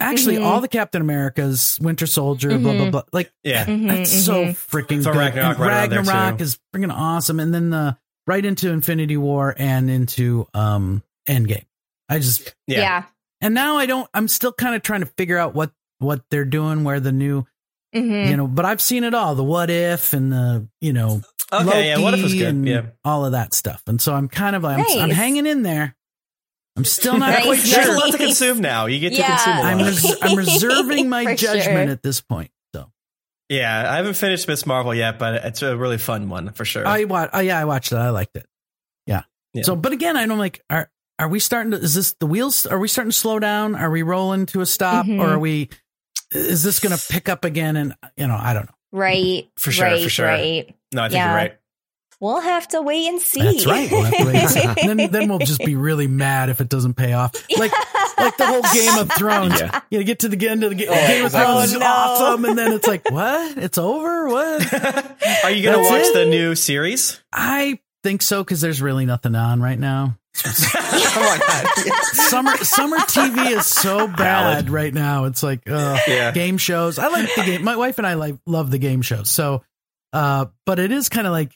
Actually, Mhm. all the Captain Americas, Winter Soldier, blah blah Mhm. blah. Like yeah. Mhm, that's so mhm. freaking So good. Ragnarok And right Ragnarok is freaking awesome, and then the right into Infinity War and into um Endgame. I just Yeah. yeah. and now I don't. I'm still kind of trying to figure out what what they're doing, where the new Mhm. you know. But I've seen it all, the what if and the you know Okay, yeah. What if it was good? and Yeah. all of that stuff. And so I'm kind of I'm, I'm hanging in there. I'm still not Nice. quite There's sure. a lot to consume now. You get to consume a lot. I'm res- I'm reserving my judgment sure. at this point. So Yeah, I haven't finished Miss Marvel yet, but it's a really fun one for sure. I watched. Oh, yeah, I watched it. I liked it. Yeah. Yeah. So, but again, I don't like. Are are we starting to? Is this the wheels? Are we starting to slow down? Are we rolling to a stop, Mhm. or are we? Is this going to pick up again? And you know, I don't know. Right. For sure, for sure. Right. No, I think Yeah. you're right. We'll have to wait and see. That's right. We'll have to wait and see. And then, then we'll just be really mad if it doesn't pay off. Like, like the whole Game of Thrones. Yeah. You get to the end of the ga- Oh, Game of. Thrones is Oh, no. awesome, and then it's like, what? It's over? What? Are you going to watch it? the new series? I think so because there's really nothing on right now. Come on. Summer summer TV is so bad right now. It's like uh, Yeah. game shows. I like the game. My wife and I like love the game shows. So, uh, but it is kind of like,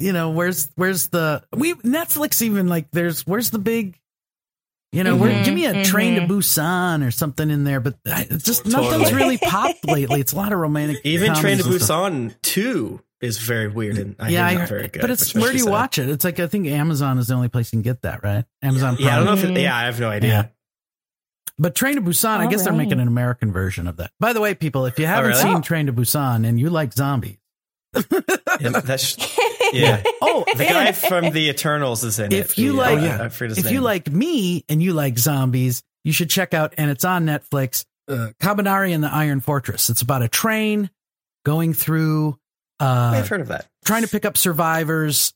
you know, where's where's the we Netflix even like there's where's the big, you know, where, Mhm, give me a train to mhm. Busan or something in there. But I, it's just nothing's really popped lately. It's a lot of romantic. Even Train to comedies and stuff. Busan 2 is very weird and I yeah, I not very good. but it's where do you me sad. watch it? It's like I think Amazon is the only place you can get that, right? Amazon. Yeah, I don't know if it, yeah, I have no idea. Yeah. But Train to Busan, I All guess they're making an American version of that. By the way, people, if you haven't really? seen Oh. Train to Busan and you like zombies, Yeah, that's yeah. oh, The guy from the Eternals is in If it. you The, like- uh, yeah. I forget his if name. you like me and you like zombies, you should check out, and it's on Netflix, uh, Kabaneri and the Iron Fortress. It's about a train going through, uh, I've heard of that. trying to pick up survivors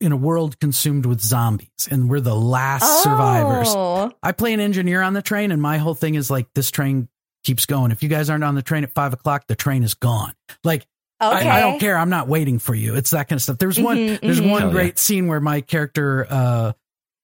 in a world consumed with zombies, and we're the last survivors. Oh. I play an engineer on the train, and my whole thing is like this train keeps going. If you guys aren't on the train at five o'clock, the train is gone. Like Okay. I, I don't care. I'm not waiting for you. It's that kind of stuff. There's one. Mhm, There's mhm. one Hell yeah. great scene where my character uh,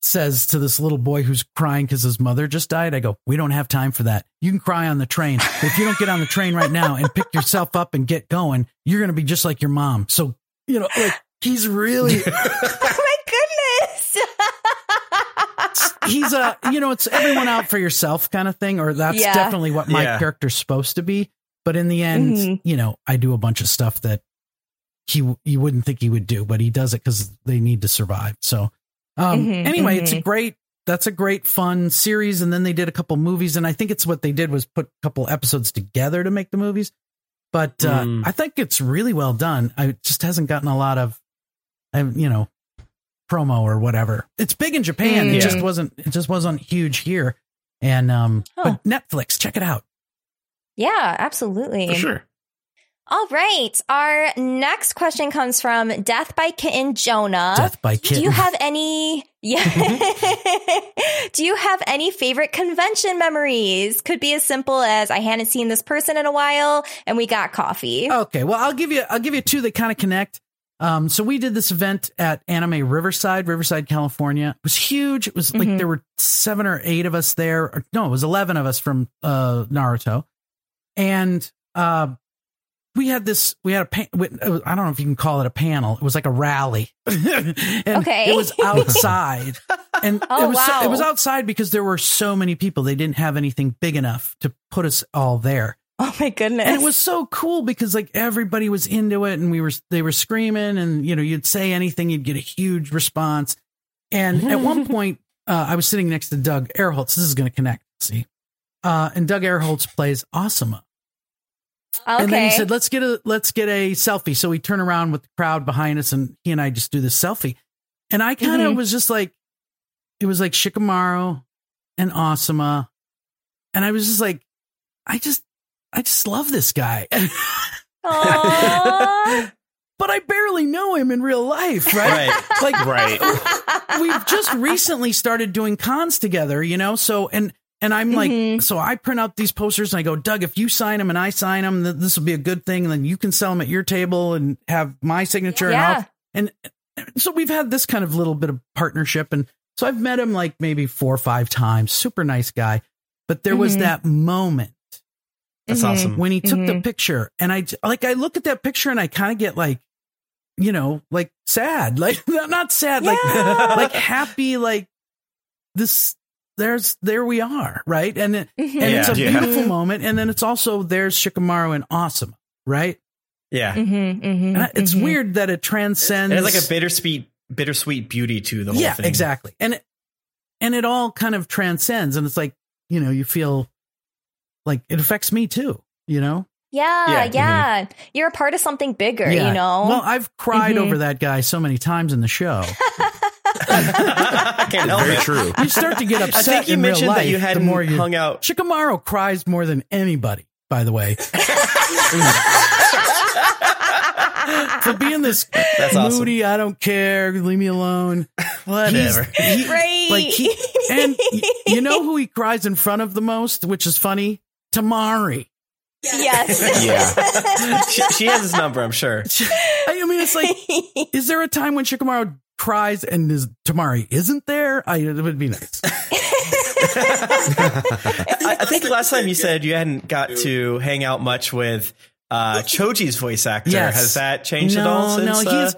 says to this little boy who's crying because his mother just died. I go, "We don't have time for that. You can cry on the train. If you don't get on the train right now and pick yourself up and get going, you're going to be just like your mom." So you know, like he's really Oh my goodness. he's a you know it's everyone out for yourself kind of thing or that's Yeah. definitely what my Yeah. character's supposed to be but in the end Mhm. you know i do a bunch of stuff that he you wouldn't think he would do but he does it because they need to survive so um Mhm, anyway it's a mhm. great that's a great fun series and then they did a couple movies and i think it's what they did was put a couple episodes together to make the movies but uh, Mm. i think it's really well done i it just hasn't gotten a lot of um, you know promo or whatever it's big in japan it Mm. just wasn't it just wasn't huge here and um Huh. but netflix check it out yeah, absolutely. For sure. All right. Our next question comes from Death by Kitten Jonah. death by Kitten. Do you have any yeah Do you have any favorite convention memories? Could be as simple as I hadn't seen this person in a while and we got coffee. Okay, well, I'll give you I'll give you two that kind of connect. Um, so we did this event at Anime Riverside, Riverside, California. It was huge. It was like Mhm. there were seven or eight of us there. Or, no, it was eleven of us from uh, Naruto, and uh, we had this. We had a. Pa- it was- I don't know if you can call it a panel. It was like a rally, and Okay. it was outside, and Oh, it was so- it was outside because there were so many people. They didn't have anything big enough to put us all there Oh my goodness. and it was so cool because like everybody was into it and we were they were screaming and you know you'd say anything you'd get a huge response and at one point uh, i was sitting next to doug Erholtz. this is going to connect see uh, and doug Erholtz plays awesome okay. and then he said let's get a let's get a selfie so we turn around with the crowd behind us and he and i just do this selfie and i kind of Mhm. was just like it was like shikamaru and asuma and i was just like i just i just love this guy but I barely know him in real life, right? Right. Like Right. we've just recently started doing cons together, you know? So and and I'm like, Mhm. so I print out these posters and I go, Doug, if you sign them and I sign them, th- this will be a good thing. And then you can sell them at your table and have my signature. Yeah. And, and so we've had this kind of little bit of partnership. And so I've met him like maybe four or five times. Super nice guy. But there was Mhm. that moment That's Mhm. awesome. when he took the Mhm. picture and I like I look at that picture and I kind of get like you know like sad like not sad like like happy like this there's there we are right and it, Mhm. and it's a Yeah. beautiful moment and then it's also there's Shikamaru and awesome right Yeah. Mhm, mhm, and I- it's mhm. weird that it transcends It's, has like a bittersweet, bittersweet beauty to the whole yeah thing. exactly and it, and it all kind of transcends and it's like you know you feel like it affects me too you know Yeah, Yeah, yeah. You're a part of something bigger, you know? Well, I've cried over that guy so many times in the show. I can't help Very it. true. You start to get upset. I upset think you in mentioned life. that you hadn't more you hung out. Shikamaru cries more than anybody, by the way. For being this That's awesome. moody, I don't care, leave me alone. Whatever. He- right. like he, and you know who he cries in front of the most, which is funny? Temari. yes. Yeah. she, she has his number, I'm sure. I mean, it's like, is there a time when Shikamaru cries and is Temari isn't there? I, it would be nice. I, I think last time you said you hadn't got to hang out much with uh, Choji's voice actor. Yes. Has that changed at all since? no, uh, he's-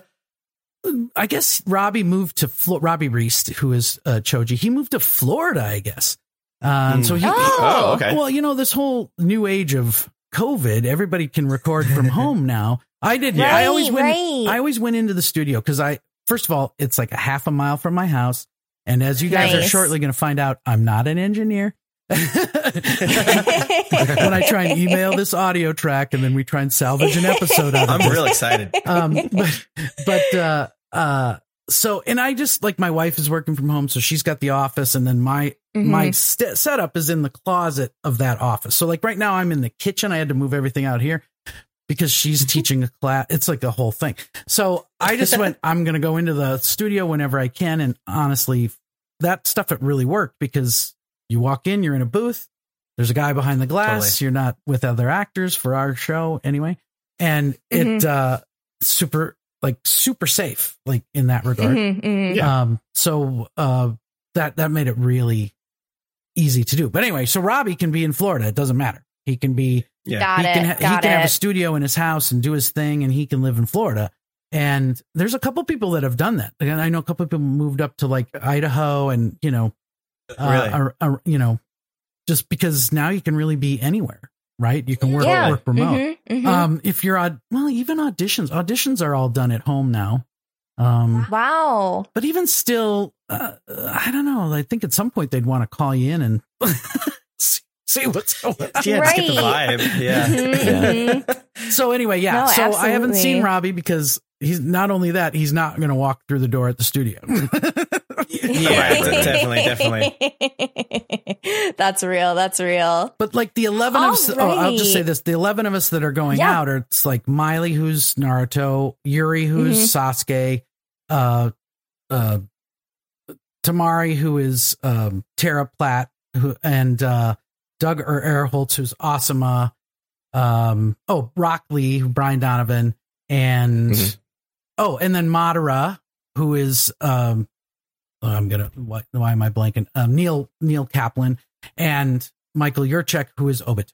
I guess Robbie moved to Flo- Robbie Reist, who is uh, Choji. He moved to Florida, I guess. Um, so he, Oh. Oh, okay. well, you know, this whole new age of COVID, everybody can record from home now. I didn't. I always went. right. I always went into the studio because I, first of all, it's like a half a mile from my house, and as you guys are shortly going to find out, I'm not an engineer. when I try and email this audio track, and then we try and salvage an episode out of it. I'm this real excited. um but but uh uh so and i just like my wife is working from home so she's got the office and then my my Mhm. st- setup is in the closet of that office so like right now i'm in the kitchen i had to move everything out here because she's teaching a class. It's like a whole thing. So i just went i'm gonna go into the studio whenever i can. And honestly that stuff it really worked because you walk in you're in a booth there's a guy behind the glass Totally. you're not with other actors for our show anyway. And it uh super like super safe like in that regard. Mhm, mhm. um so uh that that made it really easy to do. But anyway so robbie can be in florida. It doesn't matter he can be Yeah. Got he it. can, ha- he got can have a studio in his house and do his thing and he can live in florida and there's a couple people that have done that and i know a couple people moved up to like idaho and you know uh, Really? are- are- you know just because now you can really be anywhere right you can work Yeah. work remote Mhm, mhm. um, if you're odd, well, even auditions, auditions are all done at home now. Um, wow. but even still, uh, I don't know. I think at some point they'd want to call you in and see, see what's going on. Yeah, just get the vibe. Yeah. Mhm, mhm. So anyway, yeah. No, so I haven't seen Robbie because he's not only that he's not going to walk through the door at the studio. Yeah, definitely, definitely. That's real. That's real. But like the eleven of us, oh, I'll just say this: the eleven of us that are going Yeah. out are it's like Maile, who's Naruto, Yuri, who's Mm-hmm. Sasuke, uh, uh, Temari, who is um, Tara Platt, who and uh, Doug or Erholtz, who's Asuma. Um, oh, Rock Lee, Brian Donovan, and Mhm. oh, and then Madara, who is um, oh, I'm gonna what? Why am I blanking? Um, Neil Neil Kaplan and Michael Yurchak, who is Obito.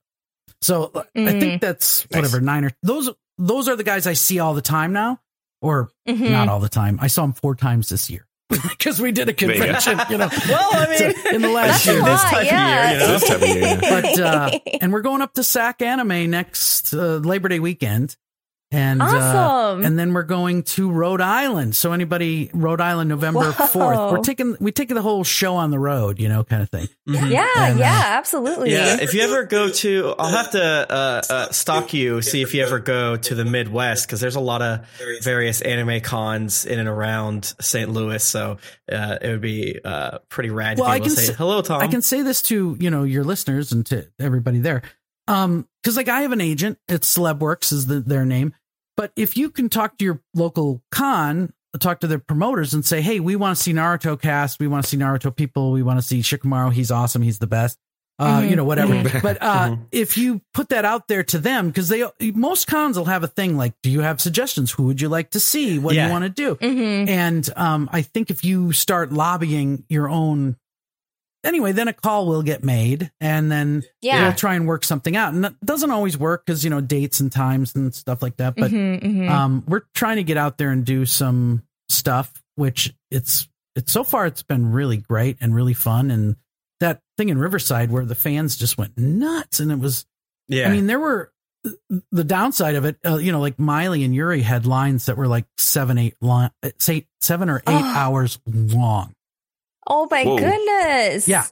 So I Mhm. think that's whatever nine or those. Those are the guys I see all the time now, or Mhm. not all the time. I saw them four times this year because we did a There you go. convention. You know, Well, I mean, So, in the last year, lot, this type yeah. of year, you know. This type of year, yeah. but uh, and we're going up to SAC Anime next uh, Labor Day weekend, and uh, and then we're going to Rhode Island. So anybody, Rhode Island, November fourth. We're taking we taking the whole show on the road, you know, kind of thing. Mhm. yeah, And, uh, yeah, absolutely. Yeah, if you ever go to, I'll have to uh, uh, stalk you, see if you ever go to the Midwest, because there's a lot of various anime cons in and around St. Louis. So uh, it would be uh, pretty rad to Well, be I can say, s- hello, Tom. I can say this to you know your listeners and to everybody there, um, because like I have an agent. It's Celebworks is the, their name. But if you can talk to your local con, talk to their promoters and say, "Hey, we want to see Naruto cast. We want to see Naruto people. We want to see Shikamaru. He's awesome. He's the best." Uh, Mhm, you know, whatever. mhm. But uh, Mhm. if you put that out there to them, because they most cons will have a thing like, "Do you have suggestions? Who would you like to see? What do you want to do?" Mhm. And um, I think if you start lobbying your own, anyway, then a call will get made, and then Yeah. we'll try and work something out. And that doesn't always work because you know dates and times and stuff like that. But Mhm, mhm. um, we're trying to get out there and do some stuff, which it's it's so far it's been really great and really fun. And that thing in Riverside where the fans just went nuts, and it was yeah. I mean, there were the downside of it. Uh, you know, like Maile and Yuri had lines that were like seven, eight, line, say seven or eight Oh. hours long. Oh my Whoa. goodness. Yeah.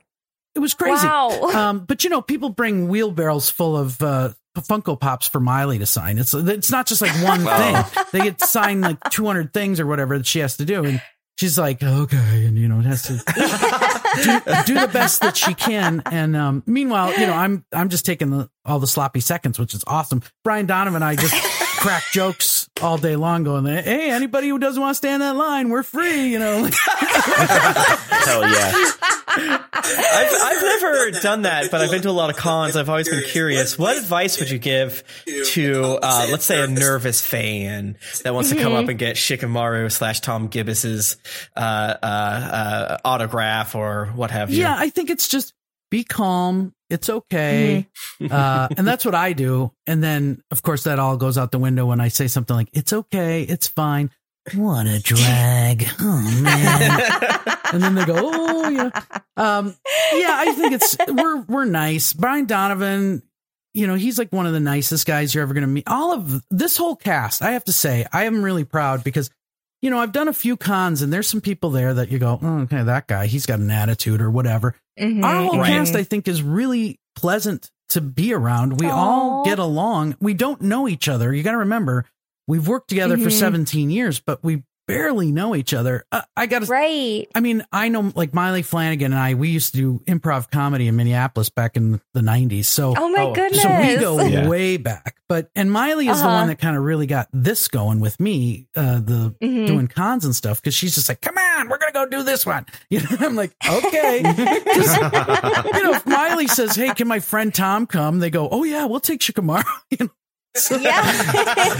It was crazy. Wow. Um, but you know, people bring wheelbarrows full of uh, Funko Pops for Maile to sign. It's it's not just like one thing. They get signed like 200 things or whatever that she has to do, and she's like, okay, and you know, it has to do, do the best that she can. And um, meanwhile, you know, I'm I'm just taking the, all the sloppy seconds, which is awesome. Brian Donovan, and I just crack jokes all day long, going, hey, anybody who doesn't want to stand that line, we're free, you know. Hell yeah. I've, I've never done that, but I've been to a lot of cons. I've always been curious. What advice would you give to, uh, let's say, a nervous fan that wants to come up and get Shikamaru slash Tom Gibis's uh, uh, uh, autograph or what have you? Yeah, I think it's just be calm. It's okay. Uh, and that's what I do. And then, of course, that all goes out the window when I say something like, it's okay. It's fine. What a drag. Oh, man. and then they go, oh, yeah. Um, yeah, I think it's, we're, we're nice. Brian Donovan, you know, he's like one of the nicest guys you're ever going to meet. All of this whole cast, I have to say, I am really proud because you know, I've done a few cons and there's some people there that you go, oh, okay, that guy, he's got an attitude or whatever. Mhm. Our whole Right. cast, I think, is really pleasant to be around. We all get along. We don't know each other. You got to remember, we've worked together for Mhm. 17 years, but we barely know each other. Uh, I got to Right. I mean, I know like Maile Flanagan and I, we used to do improv comedy in Minneapolis back in the 90s. So, Oh my Oh, goodness. so we go Yeah. way back. But, and Maile is the Uh-huh. one that kind of really got this going with me, uh, the Mhm. doing cons and stuff. Cause she's just like, come on, we're going to go do this one. You know, I'm like, okay. you know, if Maile says, hey, can my friend Tom come? They go, oh yeah, we'll take Shikamaru. You know? So- Yeah.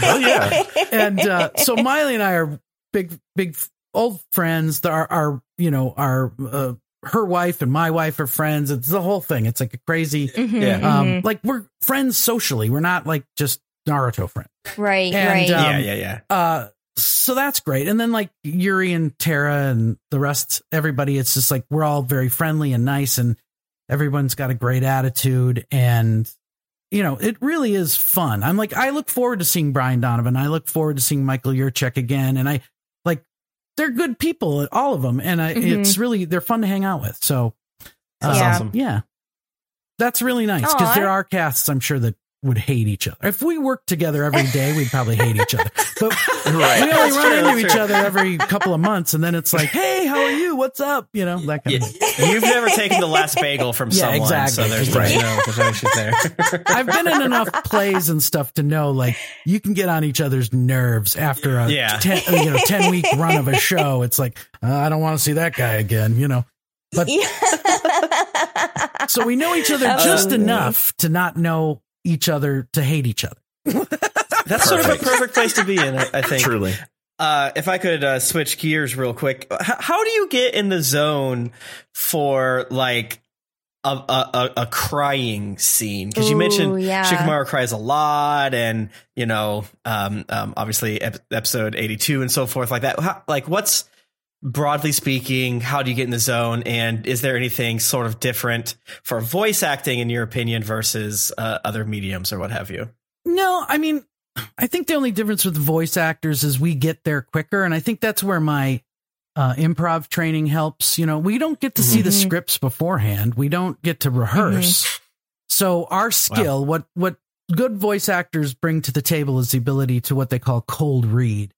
Oh, yeah. and uh, so Maile and I are big, big old friends. Our, our you know, our uh, her wife and my wife are friends. It's the whole thing. It's like a crazy, Mhm, Yeah. um, mhm. like we're friends socially. We're not like just Naruto friends. right. and, right. uh, yeah, um, yeah, yeah. Uh, so that's great. And then like Yuri and Tara and the rest, everybody, it's just like we're all very friendly and nice, and everyone's got a great attitude. And you know, it really is fun. I'm like, I look forward to seeing Brian Donovan. I look forward to seeing Michael Yurchak again. And I like, they're good people, all of them. And I, Mhm. it's really, they're fun to hang out with. So, That's Yeah. awesome. yeah, that's really nice because there are casts I'm sure that would hate each other. If we worked together every day, we'd probably hate each other. But Right. we only That's run true, into each true. other every couple of months, and then it's like, "Hey, how are you? What's up?" You know, that kind Yeah. of. Thing. You've never taken the last bagel from Yeah, someone, exactly. so there's, there's Right. no there's no issues there. I've been in enough plays and stuff to know, like, you can get on each other's nerves after a Yeah. ten, you know ten week run of a show. It's like, uh, I don't want to see that guy again. You know, But- Yeah. so we know each other Oh. just enough to not know each other to hate each other. That's sort of a Perfect. perfect place to be in, I I think. Truly. Uh, if I could uh, switch gears real quick, h- how do you get in the zone for like a a, a, a crying scene? Because you mentioned yeah. Shikamaru cries a lot, and you know, um, um, obviously ep- episode eighty two and so forth, like that. How, like, what's broadly speaking, how do you get in the zone, and is there anything sort of different for voice acting, in your opinion, versus uh, other mediums or what have you? No, I mean, I think the only difference with voice actors is we get there quicker, and I think that's where my uh, improv training helps. You know, we don't get to see the Mhm. scripts beforehand. We don't get to rehearse. So our skill, what what good voice actors bring to the table, is the ability to what they call cold read,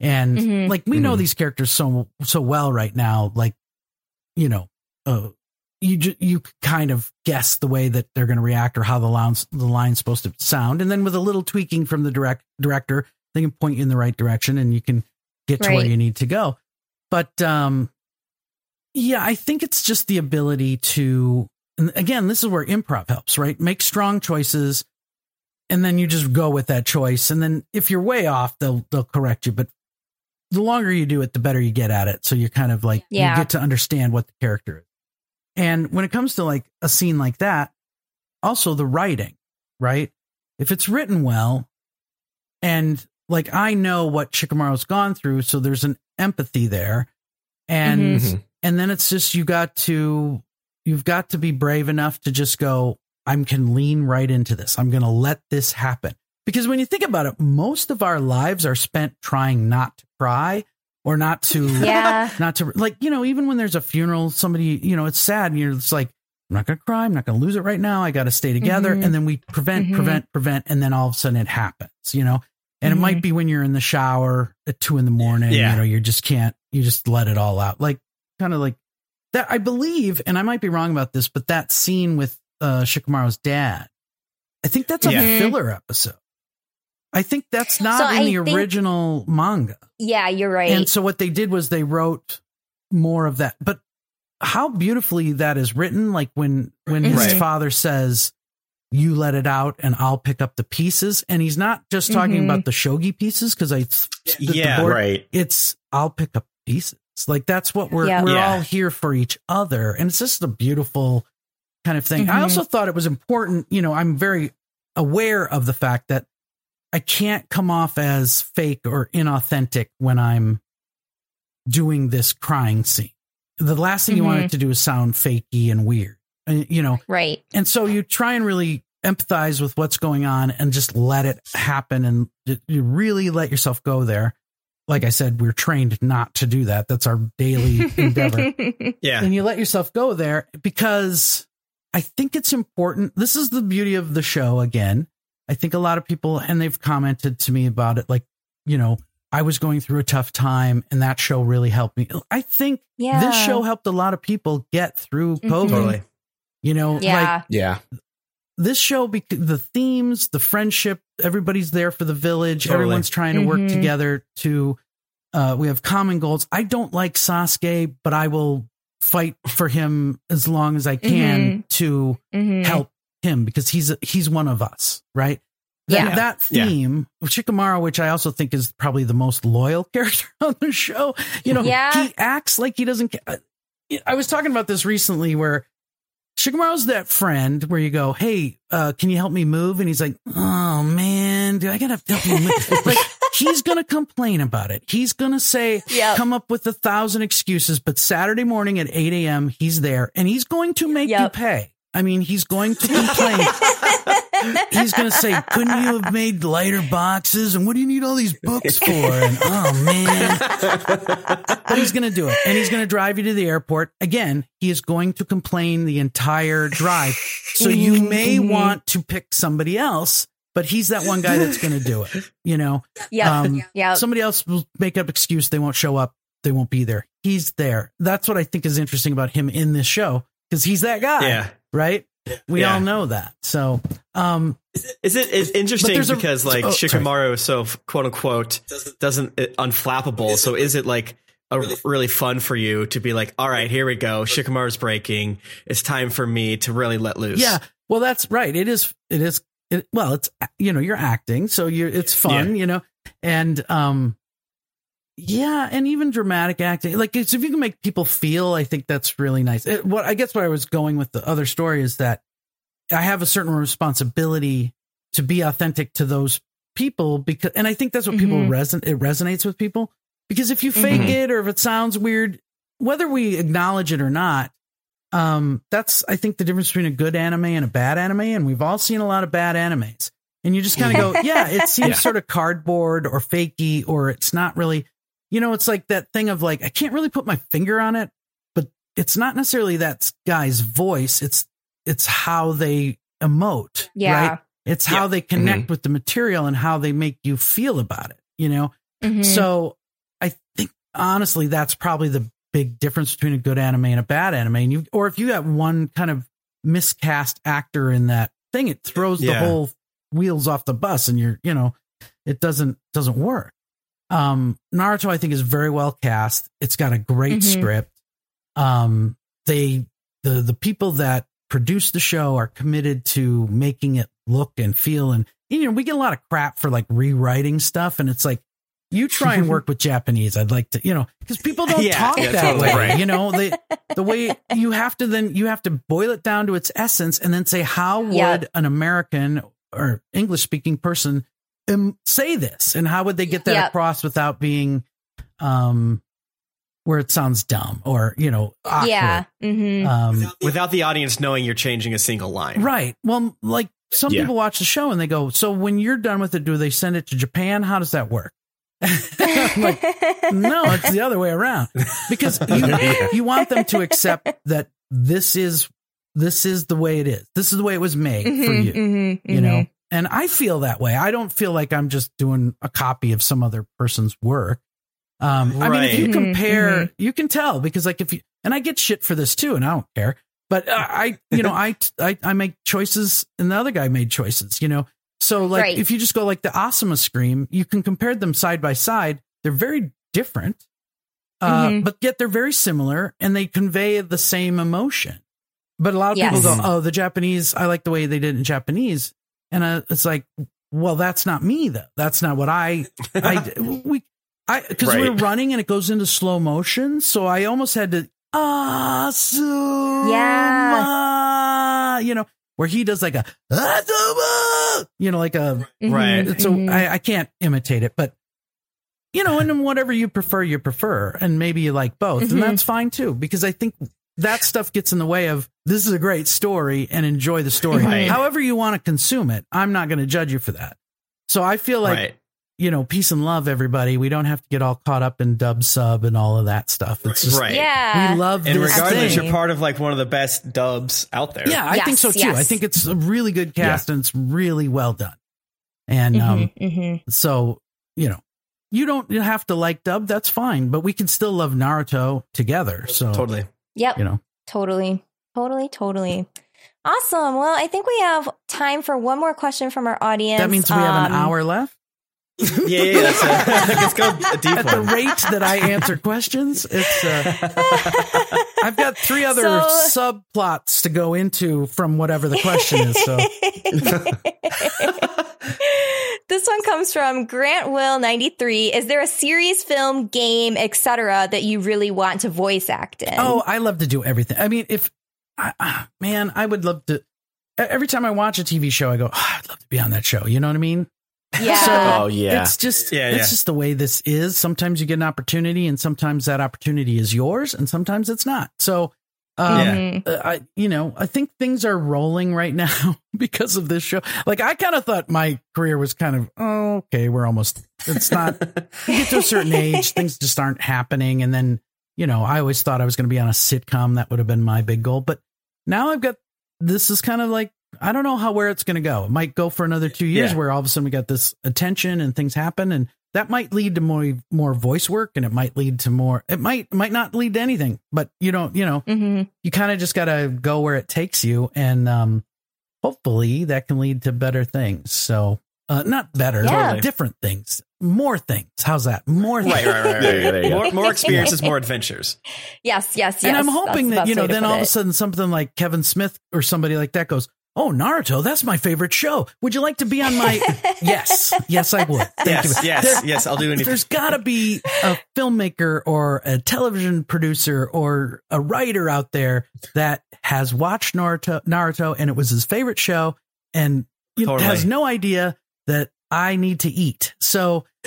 and Mhm. like we know Mhm. these characters so so well right now. Like, you know, uh, you ju- you kind of guess the way that they're going to react or how the line's the line's supposed to sound, and then with a little tweaking from the direct director, they can point you in the right direction, and you can get to where you need to go. But um, yeah, I think it's just the ability to. And again, this is where improv helps, right? Make strong choices, and then you just go with that choice. And then if you're way off, they'll they'll correct you. But the longer you do it, the better you get at it. So you're kind of like Yeah. you get to understand what the character is. And when it comes to like a scene like that, also the writing, right? If it's written well, and like I know what Shikamaru's gone through, so there's an empathy there, and Mhm. and then it's just you got to you've got to be brave enough to just go i can lean right into this i'm going to let this happen because when you think about it most of our lives are spent trying not to cry or not to Yeah. not to like you know even when there's a funeral somebody you know it's sad and you're it's like I'm not going to cry. I'm not going to lose it right now. I got to stay together. Mhm. And then we prevent, Mhm. prevent, prevent. And then all of a sudden it happens, you know? And it Mhm. might be when you're in the shower at two in the morning, Yeah. you know, you just can't, you just let it all out. Like kind of like that. I believe, and I might be wrong about this, but that scene with uh, Shikamaru's dad, I think that's a Yeah. filler episode. I think that's not So in I the think- original manga. Yeah, you're right. And so what they did was they wrote more of that. But how beautifully that is written, like when when his Right. father says, "You let it out, and I'll pick up the pieces," and he's not just talking Mhm. about the shogi pieces because I, the- the Yeah, board- Right. It's I'll pick up pieces. Like that's what we're Yeah. we're Yeah. all here for each other, and it's just a beautiful kind of thing. I Mhm. also thought it was important. You know, I'm very aware of the fact that I can't come off as fake or inauthentic when I'm doing this crying scene. The last thing you want it to do is sound fakey and weird, Uh, you know. right. And so you try and really empathize with what's going on and just let it happen and you really let yourself go there. Like I said, we're trained not to do that. That's our daily endeavor Yeah. and you let yourself go there because I think it's important. This is the beauty of the show again. I think a lot of people, and they've commented to me about it, like, you know, I was going through a tough time and that show really helped me. I think yeah. this show helped a lot of people get through Mhm. COVID. Totally. You know, like Yeah. Yeah. this show, bec- the themes, the friendship, everybody's there for the village. Totally. Everyone's trying to work Mhm. together to, uh, we have common goals. I don't like Sasuke, but I will fight for him as long as I can to Mhm. help him because he's, he's one of us. Right. Yeah. That, that Yeah. theme, Shikamaru, which I also think is probably the most loyal character on the show, you know, Yeah. he acts like he doesn't. ca- I was talking about this recently where Shikamaru's that friend where you go, Hey, uh, can you help me move? And he's like, Oh man, do I gotta help you move? like, he's gonna complain about it. He's gonna say, Yep. come up with a thousand excuses, but Saturday morning at 8 a.m., he's there and he's going to make you pay. I mean, he's going to complain. he's going to say, couldn't you have made lighter boxes? And what do you need all these books for? And oh man, but he's going to do it. And he's going to drive you to the airport. Again, he is going to complain the entire drive. So you may mhm. want to pick somebody else, but he's that one guy that's going to do it. You know, yeah. um, yeah. somebody else will make up excuse. They won't show up. They won't be there. He's there. That's what I think is interesting about him in this show because he's that guy, Yeah. Right? We Yeah. all know that. So, um, Is it is interesting there's a- because like oh, sorry. Shikamaru is so quote unquote doesn't it, unflappable. So is it like a, really fun for you to be like, all right, here we go. Shikamaru's breaking. It's time for me to really let loose. yeah, well, that's right. It is, it is, it, well, it's, you know, you're acting. So you're, it's fun, you know, and, um, yeah, and even dramatic acting, like it's, if you can make people feel, I think that's really nice. It, what I guess what I was going with the other story is that I have a certain responsibility to be authentic to those people because, and I think that's what people Mhm. reson it resonates with people because if you fake Mhm. it or if it sounds weird, whether we acknowledge it or not, um, that's I think the difference between a good anime and a bad anime, and we've all seen a lot of bad animes, and you just kind of go, yeah, it seems Yeah. sort of cardboard or fakey, or it's not really, you know, it's like that thing of like I can't really put my finger on it, but it's not necessarily that guy's voice. It's it's how they emote, Yeah. right? It's how Yeah. they connect with the material and how they make you feel about it, you know. Mhm. So I think honestly, that's probably the big difference between a good anime and a bad anime. And you, or if you have one kind of miscast actor in that thing, it throws the whole wheels off the bus, and you're, you know, it doesn't doesn't work. Um, Naruto, I think, is very well cast. It's got a great Mhm. script. Um, they the the people that produce the show are committed to making it look and feel and you know we get a lot of crap for like rewriting stuff and it's like you try and work with Japanese. I'd like to, you know, because people don't Yeah, talk yeah, that totally way. right. You know, they the way you have to then you have to boil it down to its essence and then say how would an American or English speaking person um, say this and how would they get that Yeah. across without being um where it sounds dumb or you know awkward. yeah. hmm Um, Without the audience knowing you're changing a single line. Right. Well, like some Yeah. people watch the show and they go, so when you're done with it, do they send it to Japan? How does that work? Like, no, it's the other way around because you, you want them to accept that this is this is the way it is. This is the way it was made for Mhm, you. mhm, you know and i feel that way i don't feel like i'm just doing a copy of some other person's work um i mean if you Right. Mhm, compare mhm. you can tell because like if you and i get shit for this too and i don't care but uh, i you know I, I i make choices and the other guy made choices you know so like Right. if you just go like the Asuma scream you can compare them side by side they're very different uh Mhm. but yet they're very similar and they convey the same emotion but a lot of people go, "Oh, the Japanese. I like the way they did it in Japanese," and uh, it's like, well, that's not me though. That's not what I. I we I because we're running and it goes into slow motion, so I almost had to Asuma, Yeah. you know, where he does like a Asuma, you know, like a Mhm, Right. so mhm. I, I can't imitate it, but you know, and whatever you prefer, you prefer, and maybe you like both, Mhm. and that's fine too. Because I think that stuff gets in the way of this is a great story and enjoy the story. Right. However you want to consume it, I'm not going to judge you for that. So I feel like right. you know, peace and love, everybody. We don't have to get all caught up in dub sub and all of that stuff. It's just Right. yeah. we love And this regardless, thing. you're part of like one of the best dubs out there. Yeah, I think so too. yes. I think it's a really good cast and it's really well done. And um, Mhm, mhm. So, you know, you don't have to like dub, that's fine, but we can still love Naruto together. So, Totally. Yep. you know, Totally. Totally. Totally. Awesome. Well, I think we have time for one more question from our audience. that means we have an Um, hour left. Yeah, yeah. That's a, let's go a deep At the rate that I answer questions, it's uh, I've got three other So- subplots to go into from whatever the question is. So, this one comes from Grant Will 93. Is there a series, film, game, etc. that you really want to voice act in? oh, I love to do everything. I mean, if I, ah, man, I would love to. Every time I watch a TV show, I go, oh, I'd love to be on that show. You know what I mean? Yeah. Oh yeah. It's just Yeah, it's yeah. just the way this is. Sometimes you get an opportunity and sometimes that opportunity is yours and sometimes it's not. So um Yeah. Mhm. uh, I you know, I think things are rolling right now because of this show. Like I kind of thought my career was kind of oh, okay, we're almost it's not you get to a certain age, things just aren't happening and then, you know, I always thought I was going to be on a sitcom that would have been my big goal, but now I've got this is kind of like I don't know how where it's going to go. It might go for another two years Yeah. where all of a sudden we got this attention and things happen, and that might lead to more more voice work, and it might lead to more. It might might not lead to anything, but you don't you know Mhm. you kind of just got to go where it takes you, and um, hopefully that can lead to better things. So uh, not better, Yeah. but different things, more things. How's that? More Right, things. right, right, right. There you go, there. More, more experiences, more adventures. Yes, yes, yes. and I'm hoping the that you know then put all of a sudden something like Kevin Smith or somebody like that goes, "Oh, Naruto, that's my favorite show. Would you like to be on my?" yes, yes, I would. Thank Yes, you. yes, There- yes. I'll do anything. There's got to be a filmmaker or a television producer or a writer out there that has watched Naruto, Naruto and it was his favorite show, and Totally. has no idea that I need to eat. So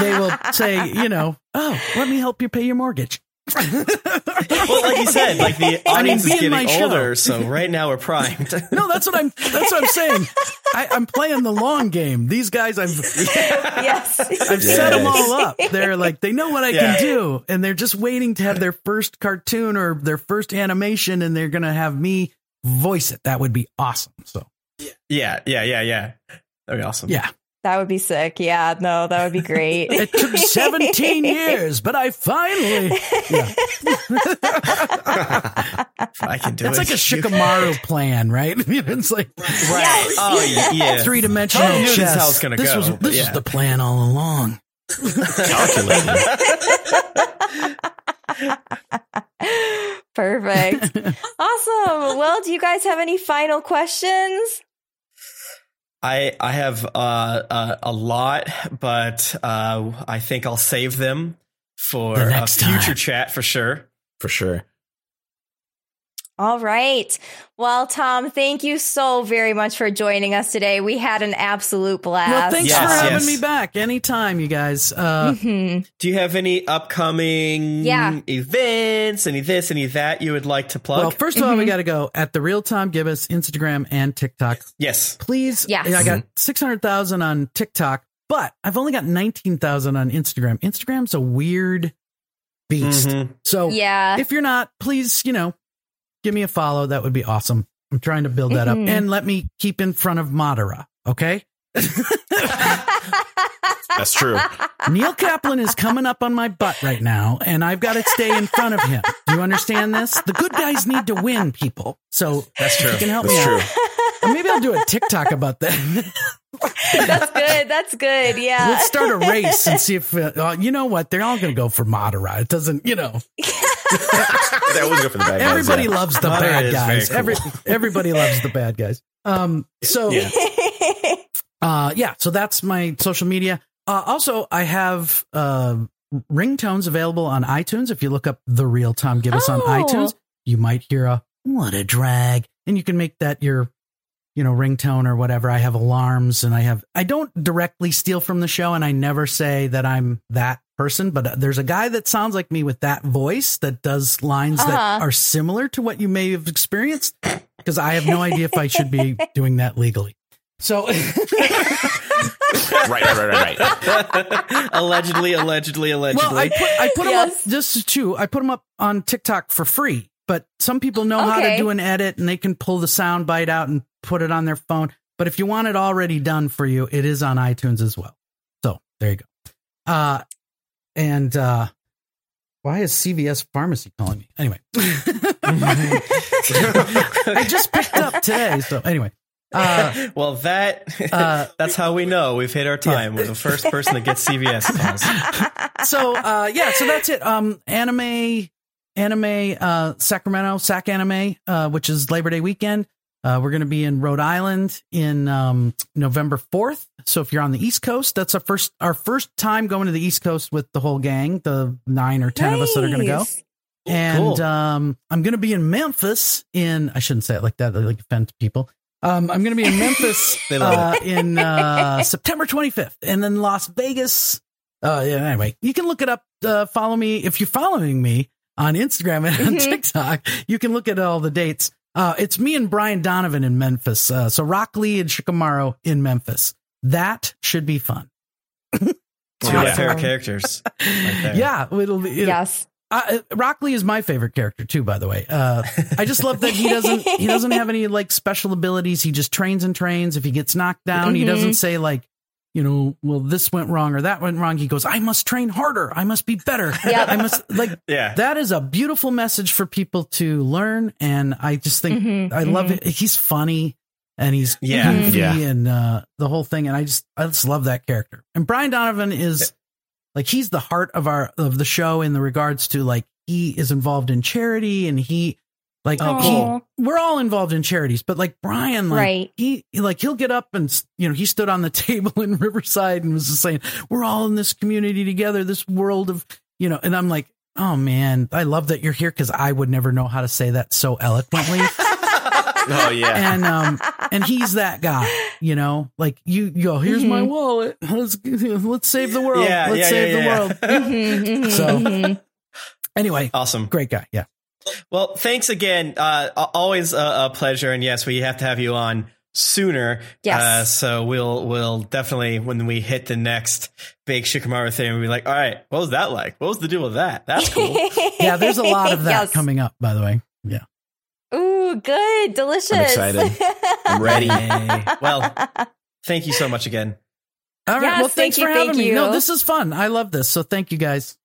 they will say, you know, oh, let me help you pay your mortgage. well, like you said, like the audience be is in my getting older, so right now we're primed. No, that's what I'm. That's what I'm saying. I, I'm playing the long game. These guys, I've yes. I've set them all up. They're like they know what I Yeah. can do, and they're just waiting to have their first cartoon or their first animation, and they're gonna have me voice it. That would be awesome. So yeah, yeah, yeah, yeah. That'd be awesome. yeah, That would be sick. Yeah, no, that would be great. it took 17 years, but I finally. Yeah, I can do it's it. like a Shikamaru plan, right? it's like Right. Yes. Oh, yeah. yeah. three dimensional I knew this is chess. how it's gonna this go, was this yeah. was the plan all along. Calculated. Perfect. awesome. Well, do you guys have any final questions? I I have uh, uh, a lot, but uh, I think I'll save them for The a future time. chat for sure. For sure. All right. Well, Tom, thank you so very much for joining us today. We had an absolute blast. Well, thanks Yes, for having yes. me back anytime, you guys. Uh, Mhm. Do you have any upcoming Yeah. events, any this, any that you would like to plug? Well, first of all, we Mhm. got to go at the real Tom us Instagram and TikTok. yes. Please, Yes. I got six hundred thousand on TikTok, but I've only got nineteen thousand on Instagram. Instagram's a weird beast. Mhm. So Yeah. if you're not, please, you know, give me a follow. That would be awesome. I'm trying to build that Mhm. up and let me keep in front of Madara. Okay. That's true. Neil Kaplan is coming up on my butt right now, and I've got to stay in front of him. Do you understand this? The good guys need to win, people. So That's true. You can help That's me true. out. Maybe I'll do a TikTok about that. That's good. That's good. Yeah. Let's start a race and see if uh, uh, you know what they're all going to go for Madara. It doesn't, you know. That was good for the bad guys. Everybody yeah. loves the Madara bad guys. cool. Every everybody loves the bad guys. Um. So Yeah. uh yeah so that's my social media uh also i have uh ringtones available on itunes if you look up the real tom Gibis on Oh. itunes you might hear a what a drag and you can make that your you know ringtone or whatever i have alarms and i have i don't directly steal from the show and i never say that i'm that person but there's a guy that sounds like me with that voice that does lines that Uh-huh. are similar to what you may have experienced because i have no idea if i should be doing that legally so Right, right, right, right. allegedly, allegedly, allegedly. Well, I put I put them up just two. I put them up on TikTok for free, but some people know how to do an edit and they can pull the sound bite out and put it on their phone. But if you want it already done for you, it is on iTunes as well. So there you go. Uh, and uh, why is CVS Pharmacy calling me? Anyway, I just picked up today. So anyway, uh, well, that Uh, that's how we know we've hit our time. We're the first person that gets CVS calls. so uh yeah so that's it um anime anime uh sacramento sac anime uh which is labor day weekend uh we're gonna be in rhode island in um november 4th so if you're on the east coast that's our first our first time going to the east coast with the whole gang the nine or ten of us that are gonna go. And Cool. um i'm gonna be in memphis in i shouldn't say it like that that like offend people. Um i'm gonna be in memphis uh, in uh september 25th and then las vegas uh yeah anyway you can look it up uh follow me. If you're following me on instagram and on Mhm. tiktok you can look at all the dates uh it's me and brian donovan in memphis uh so rock lee and shikamaru in memphis that should be fun Two of my Yeah. favorite characters. right yeah it'll, it'll Yes. uh, Rock Lee is my favorite character too, by the way. Uh, I just love that he doesn't he doesn't have any like special abilities. He just trains and trains. If he gets knocked down, he Mhm. doesn't say like, you know, well this went wrong or that went wrong. He goes, I must train harder. I must be better. Yep. I must like yeah. that is a beautiful message for people to learn. And I just think Mhm, I love mhm. it. He's funny and he's Yeah. goofy Yeah. and uh, the whole thing. And I just I just love that character. And Brian Donovan is like he's the heart of our of the show in the regards to like he is involved in charity and he like Oh, he- cool. we're all involved in charities, but like Brian, like Right. he like he'll get up and you know he stood on the table in Riverside and was just saying we're all in this community together, this world of you know, and I'm like. Oh man, I love that you're here because I would never know how to say that so eloquently Oh yeah. and um and he's that guy you know like you you go here's my Mhm. wallet let's let's save the world Yeah, let's yeah, save yeah, the yeah. world Mhm, mhm, So- mhm. anyway Awesome. great guy yeah Well, thanks again. Uh, always a, a pleasure. And yes, we have to have you on sooner. Yes. Uh, so we'll we'll definitely when we hit the next big Shikamaru thing, we'll be like, all right, what was that like? What was the deal with that? That's cool. yeah there's a lot of that Yes. coming up by the way yeah Ooh, good, delicious. I'm excited. I'm ready. Well, thank you so much again. all right Yes, well thank thanks you, for having thank me no this is fun i love this so thank you guys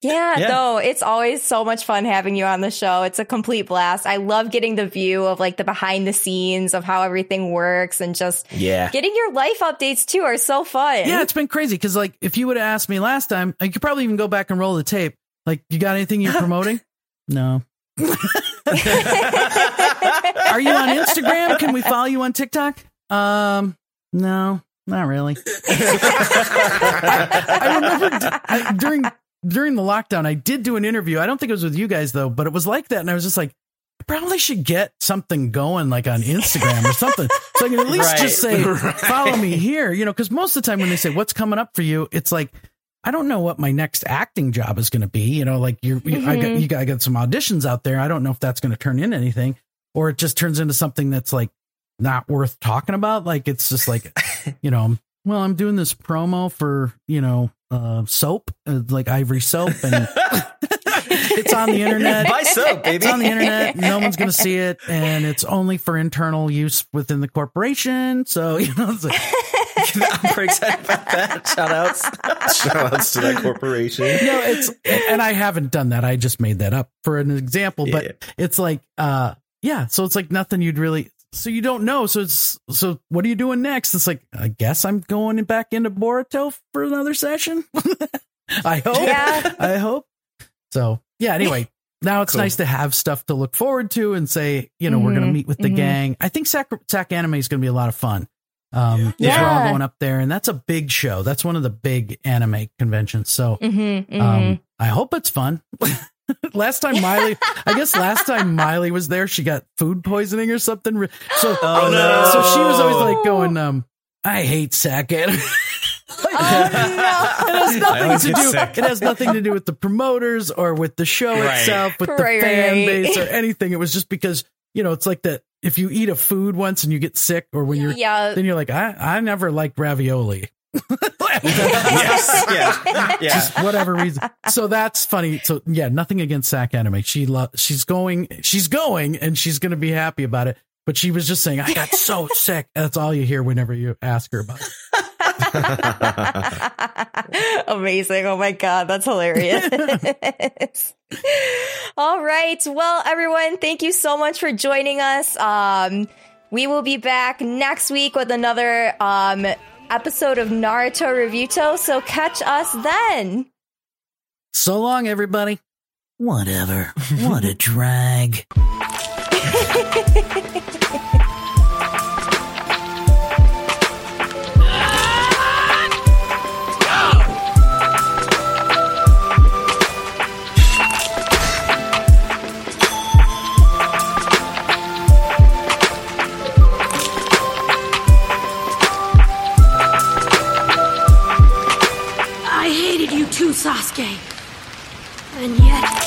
Yeah, Yeah. no, it's always so much fun having you on the show. It's a complete blast. I love getting the view of like the behind the scenes of how everything works and just Yeah. getting your life updates too are so fun. yeah it's been crazy because like if you would have asked me last time i could probably even go back and roll the tape like you got anything you're promoting no are you on Instagram? Can we follow you on TikTok? Um, no, not really. I, I remember d- I- during during the lockdown, I did do an interview. I don't think it was with you guys though, but it was like that, and I was just like, I probably should get something going like on Instagram or something, so I can at least Right. just say follow me here, you know? Because most of the time when they say what's coming up for you, it's like. I don't know what my next acting job is going to be. You know, like you're, you I got, Mhm. you got, I got some auditions out there. I don't know if that's going to turn into anything or it just turns into something that's like not worth talking about. Like it's just like, you know, well, I'm doing this promo for, you know, uh, soap, uh, like ivory soap, and it's on the internet. Buy soap, baby. It's on the internet. No one's going to see it, and it's only for internal use within the corporation. So you know, it's like, I'm pretty excited about that. Shout outs. Shout outs to that corporation. no, it's and I haven't done that. I just made that up for an example, but Yeah. it's like, uh, yeah. So it's like nothing you'd really. So you don't know. So it's so. What are you doing next? It's like I guess I'm going back into Boruto for another session. I hope. Yeah. I hope. So yeah. Anyway, now it's Cool. nice to have stuff to look forward to and say, you know, we're going to meet with the mhm. gang. I think Sac, Sac Anime is going to be a lot of fun. Um, yeah. we're all going up there, and that's a big show. That's one of the big anime conventions. So Mm-hmm, mm-hmm. um, I hope it's fun. last time Maile, I guess last time Maile was there, she got food poisoning or something. So, Oh, no. so she was always like going, um, I hate sac anime. oh no. It has nothing to do. sick. It has nothing to do with the promoters or with the show Right. itself, with the fan right. base or anything. It was just because you know it's like that. If you eat a food once and you get sick, or when you're Yeah. then you're like, I I never liked ravioli. Yes. Yeah. Yeah. just whatever reason. So that's funny. So yeah, nothing against Sac Anime. She lo- she's going, she's going, and she's going to be happy about it. But she was just saying, I got so sick. That's all you hear whenever you ask her about it. Amazing. Oh my God. That's hilarious. All right. Well, everyone, thank you so much for joining us. Um, we will be back next week with another um, episode of Naruto Reviewto. So catch us then. So long, everybody. Whatever. What a drag. Sasuke. And yet,